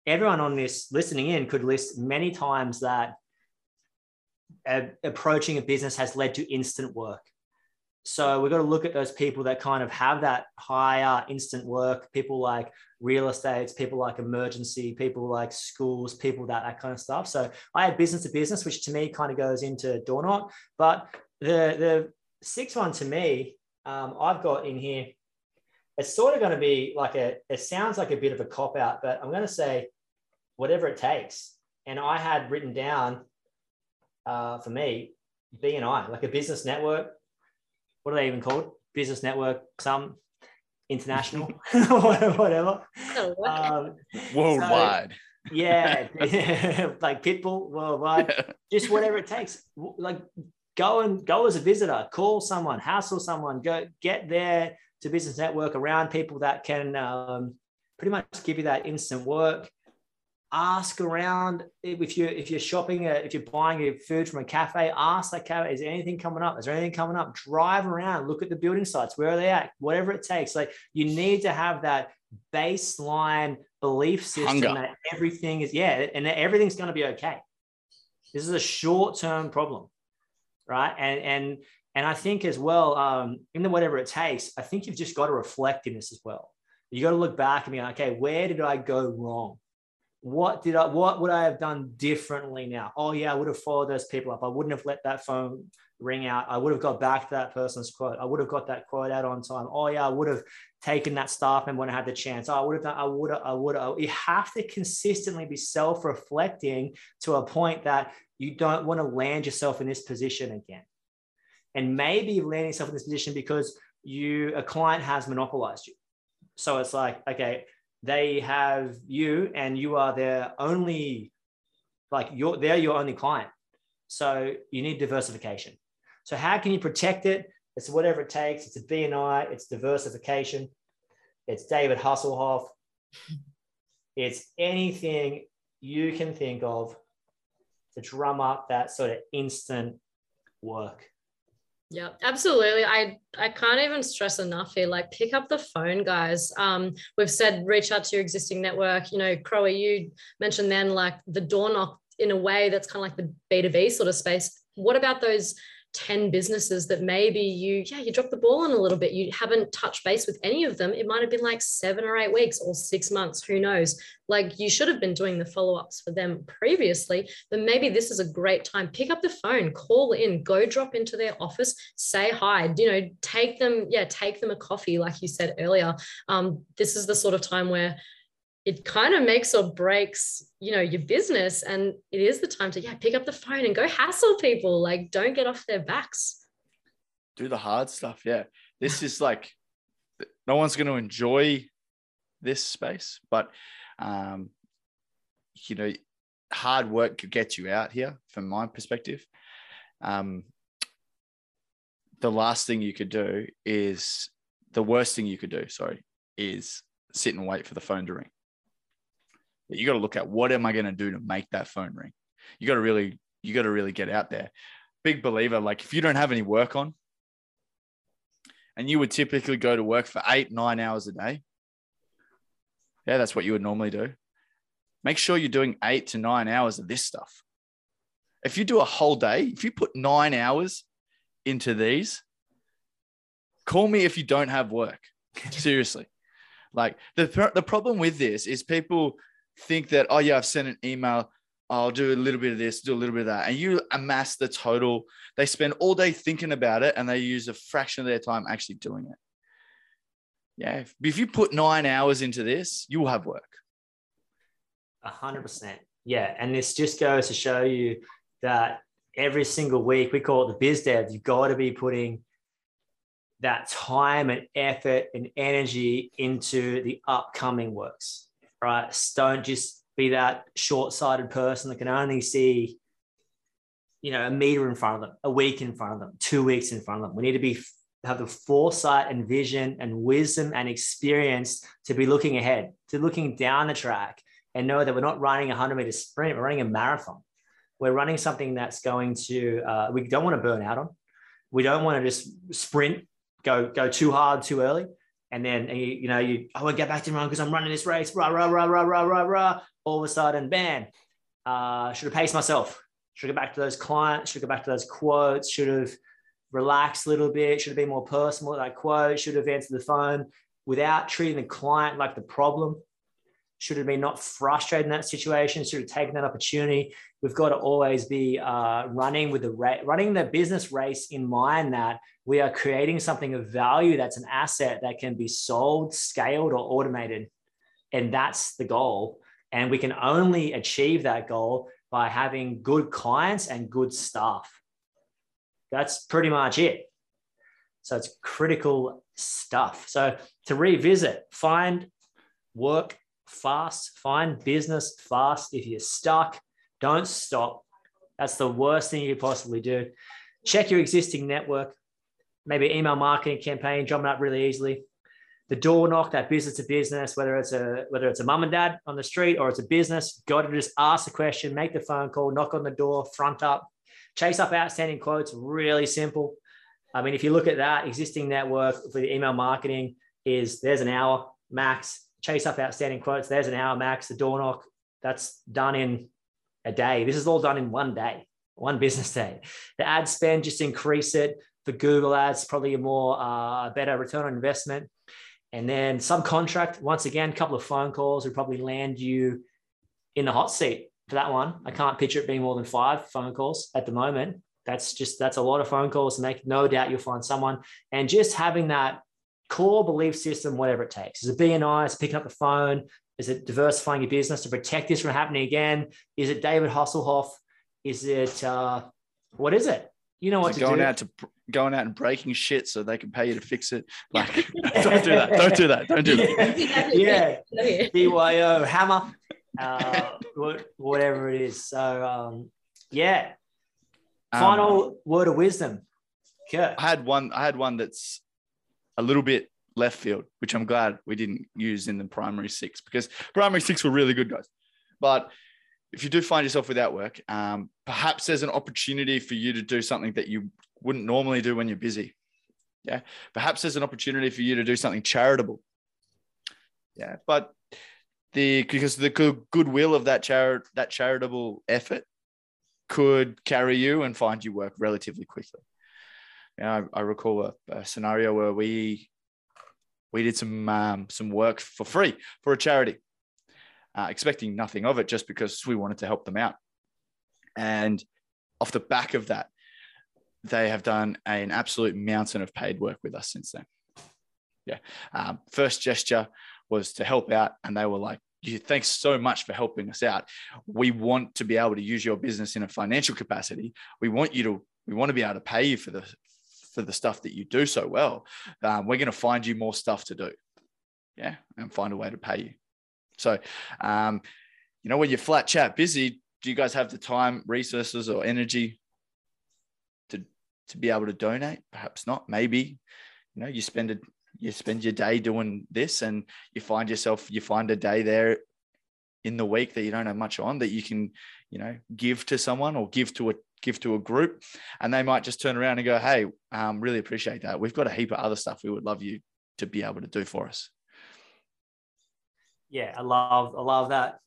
Speaker 2: everyone on this listening in could list many times that approaching a business has led to instant work. So we've got to look at those people that kind of have that higher instant work, people like real estates, people like emergency, people like schools, people that that kind of stuff. So I had business to business, which to me kind of goes into door knock. But the the sixth one to me, um, I've got in here. It's sort of going to be like a. It sounds like a bit of a cop out, but I'm going to say whatever it takes. And I had written down uh, for me BNI, like a business network. What are they even called? Business network, some international, *laughs* *laughs* whatever.
Speaker 3: Um, worldwide.
Speaker 2: So, yeah, *laughs* like Pitbull worldwide. Just whatever it takes. Like go and go as a visitor, call someone, hassle someone, go get there to business network around people that can um, pretty much give you that instant work. Ask around if you if you're shopping, uh, if you're buying your food from a cafe. Ask that cafe, is there anything coming up? Is there anything coming up? Drive around, look at the building sites. Where are they at? Whatever it takes. Like you need to have that baseline belief system Hunger. that everything is yeah, and that everything's going to be okay. This is a short term problem right? And and and I think as well, um, in the whatever it takes, I think you've just got to reflect in this as well. You got to look back and be like, okay, where did I go wrong? What did I what would I have done differently now? Oh yeah, I would have followed those people up. I wouldn't have let that phone ring out. I would have got back to that person's quote. I would have got that quote out on time. Oh yeah, I would have taken that staff member when I had the chance. Oh, I would have done, I would have, I would have. You have to consistently be self-reflecting to a point that you don't want to land yourself in this position again. And maybe you land yourself in this position because you a client has monopolized you. So it's like, okay, they have you and you are their only, like you're they're your only client. So you need diversification. So how can you protect it? It's whatever it takes. It's a BNI, it's diversification, it's David Hasselhoff, it's anything you can think of to drum up that sort of instant work.
Speaker 4: Yeah, absolutely. I I can't even stress enough here. Like, pick up the phone, guys. Um, we've said reach out to your existing network. You know, Crow, you mentioned then like the door knock in a way that's kind of like the B two B sort of space. What about those 10 businesses that maybe you, yeah, you dropped the ball on a little bit. You haven't touched base with any of them. It might have been like seven or eight weeks or six months, who knows? Like you should have been doing the follow ups for them previously, but maybe this is a great time. Pick up the phone, call in, go drop into their office, say hi, you know, take them, yeah, take them a coffee, like you said earlier. Um, this is the sort of time where it kind of makes or breaks you know your business. And it is the time to yeah pick up the phone and go hassle people. Like don't get off their backs.
Speaker 3: Do the hard stuff. Yeah. This is like no one's going to enjoy this space but um you know hard work could get you out here from my perspective. Um the last thing you could do is the worst thing you could do sorry is sit and wait for the phone to ring you got to look at what am I going to do to make that phone ring. You got to really, you got to really get out there. Big believer, like if you don't have any work on, and you would typically go to work for eight, nine hours a day. Yeah, that's what you would normally do. Make sure you're doing eight to nine hours of this stuff. If you do a whole day, if you put nine hours into these, call me if you don't have work. *laughs* Seriously. Like the, the problem with this is people think that, oh, yeah, I've sent an email. I'll do a little bit of this, do a little bit of that. And you amass the total. They spend all day thinking about it and they use a fraction of their time actually doing it. Yeah. If, if you put nine hours into this, you will have work.
Speaker 2: A hundred percent. Yeah. And this just goes to show you that every single week, we call it the biz dev, you've got to be putting that time and effort and energy into the upcoming works right? Don't just be that short-sighted person that can only see, you know, a meter in front of them, a week in front of them, two weeks in front of them. We need to be have the foresight and vision and wisdom and experience to be looking ahead, to looking down the track and know that we're not running a 100 meter sprint, we're running a marathon. We're running something that's going to, uh, we don't want to burn out on. We don't want to just sprint, go, go too hard too early and then you, you know you I want to get back to run because I'm running this race, rah rah rah rah rah rah rah. All of a sudden, bam, uh, should have paced myself. Should have get back to those clients. Should have get back to those quotes. Should have relaxed a little bit. Should have been more personal at that quote. Should have answered the phone without treating the client like the problem. Should have been not frustrated in that situation. Should have taken that opportunity. We've got to always be uh, running with the ra- running the business race in mind that we are creating something of value that's an asset that can be sold, scaled, or automated. And that's the goal. And we can only achieve that goal by having good clients and good staff. That's pretty much it. So it's critical stuff. So to revisit, find work fast, find business fast. If you're stuck, don't stop. That's the worst thing you could possibly do. Check your existing network, maybe email marketing campaign, drumming up really easily. The door knock, that business to business, whether it's a whether it's a mum and dad on the street or it's a business, got to just ask the question, make the phone call, knock on the door, front up, chase up outstanding quotes. Really simple. I mean, if you look at that existing network for the email marketing, is there's an hour max. Chase up outstanding quotes. There's an hour max. The door knock, that's done in a day. This is all done in one day, one business day. The ad spend, just increase it for Google ads, probably a more uh, better return on investment. And then subcontract, once again, a couple of phone calls would probably land you in the hot seat for that one. I can't picture it being more than five phone calls at the moment. That's just, that's a lot of phone calls to make. No doubt you'll find someone. And just having that core belief system, whatever it takes. Is it BNI? Is it picking up the phone? Is it diversifying your business to protect this from happening again? Is it David Hasselhoff? Is it, uh, what is it? You know what
Speaker 3: it
Speaker 2: to
Speaker 3: going
Speaker 2: do.
Speaker 3: out to going out and breaking shit so they can pay you to fix it. *laughs* Like, *laughs* don't do that. Don't do that. Don't do that. *laughs*
Speaker 2: yeah. BYO hammer, uh, whatever it is. So, um, yeah.
Speaker 3: Um,
Speaker 2: Final word of wisdom, Kirk.
Speaker 3: I had one. I had one that's a little bit left field, which I'm glad we didn't use in the primary six because primary six were really good guys. But if you do find yourself without work, um, perhaps there's an opportunity for you to do something that you wouldn't normally do when you're busy. Yeah, perhaps there's an opportunity for you to do something charitable. Yeah, but the because the goodwill of that chari- that charitable effort could carry you and find you work relatively quickly. Yeah, I, I recall a, a scenario where we we did some um, some work for free for a charity, uh, expecting nothing of it, just because we wanted to help them out. And off the back of that, they have done an absolute mountain of paid work with us since then. Yeah, um, first gesture was to help out, and they were like, thanks so much for helping us out. We want to be able to use your business in a financial capacity. We want you to we want to be able to pay you for the for the stuff that you do so well. Um, we're going to find you more stuff to do. Yeah, and find a way to pay you. So, um, you know, when you're flat chat busy, do you guys have the time, resources, or energy to to be able to donate? Perhaps not. Maybe, you know, you spend a you spend your day doing this, and you find yourself you find a day there in the week that you don't have much on that you can, you know, give to someone or give to a give to a group, and they might just turn around and go, "Hey, um, really appreciate that. We've got a heap of other stuff we would love you to be able to do for us."
Speaker 2: Yeah, I love I love that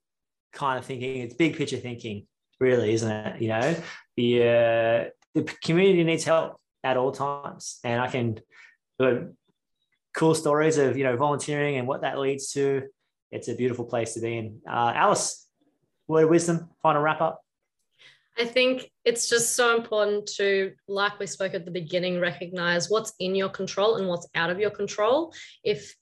Speaker 2: kind of thinking. It's big picture thinking, really, isn't it? You know, the uh, the community needs help at all times, and I can cool stories of you know volunteering and what that leads to. It's a beautiful place to be in. Uh, Alice, word of wisdom, final wrap up.
Speaker 4: I think it's just so important to, like we spoke at the beginning, recognize what's in your control and what's out of your control. If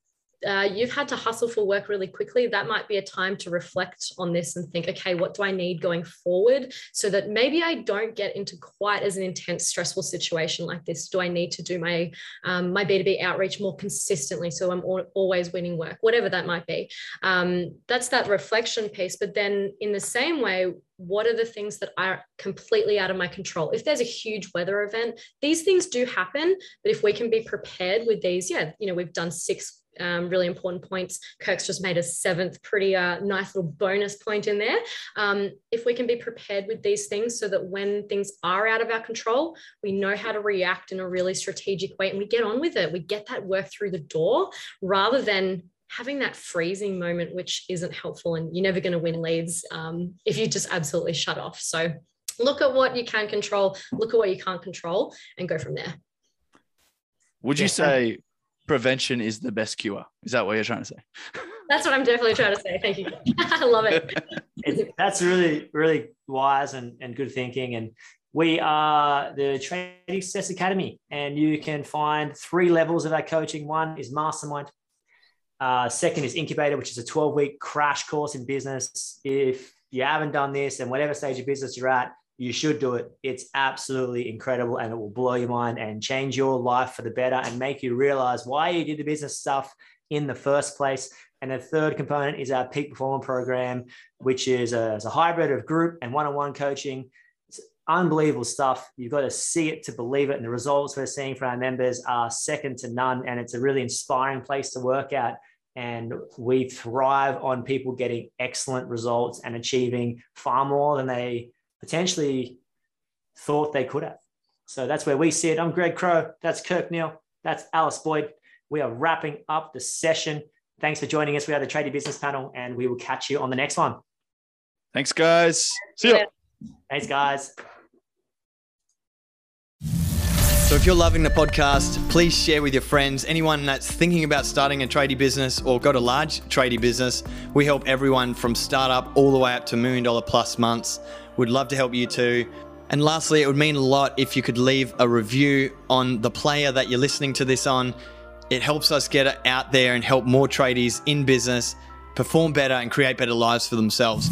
Speaker 4: uh, you've had to hustle for work really quickly, that might be a time to reflect on this and think, okay, what do I need going forward so that maybe I don't get into quite as an intense, stressful situation like this? Do I need to do my um, my B2B outreach more consistently so I'm al- always winning work, whatever that might be? Um, that's that reflection piece. But then, in the same way, what are the things that are completely out of my control? If there's a huge weather event, these things do happen. But if we can be prepared with these, yeah, you know, we've done six um, really important points. Kirk's just made a seventh pretty uh, nice little bonus point in there. Um, if we can be prepared with these things so that when things are out of our control, we know how to react in a really strategic way and we get on with it. We get that work through the door rather than having that freezing moment, which isn't helpful. And you're never going to win leads um, if you just absolutely shut off. So look at what you can control, look at what you can't control, and go from there.
Speaker 3: Would you
Speaker 2: Yeah.
Speaker 3: say prevention is the best cure? Is that what you're trying to say? *laughs*
Speaker 4: That's what I'm definitely trying to say. Thank you. *laughs* I love it.
Speaker 2: It- that's really, really wise and, and good thinking. And we are the Trading Success Academy, and you can find three levels of our coaching. One is Mastermind. Uh, second is Incubator, which is a 12 week crash course in business. If you haven't done this and whatever stage of business you're at, you should do it. It's absolutely incredible and it will blow your mind and change your life for the better and make you realize why you did the business stuff in the first place. And the third component is our peak performer program, which is a, a hybrid of group and one-on-one coaching. It's unbelievable stuff. You've got to see it to believe it. And the results we're seeing for our members are second to none. And it's a really inspiring place to work at. And we thrive on people getting excellent results and achieving far more than they potentially thought they could have. So that's where we sit. I'm Greg Crow. That's Kirk Neal. That's Alice Boyd. We are wrapping up the session. Thanks for joining us. We are the Tradie Business Panel, and we will catch you on the next one.
Speaker 3: Thanks, guys. See ya.
Speaker 2: Thanks, guys.
Speaker 1: So if you're loving the podcast, please share with your friends. Anyone that's thinking about starting a tradie business or got a large tradie business, we help everyone from startup all the way up to million dollar plus months. We'd love to help you too. And lastly, it would mean a lot if you could leave a review on the player that you're listening to this on. It helps us get it out there and help more tradies in business perform better and create better lives for themselves.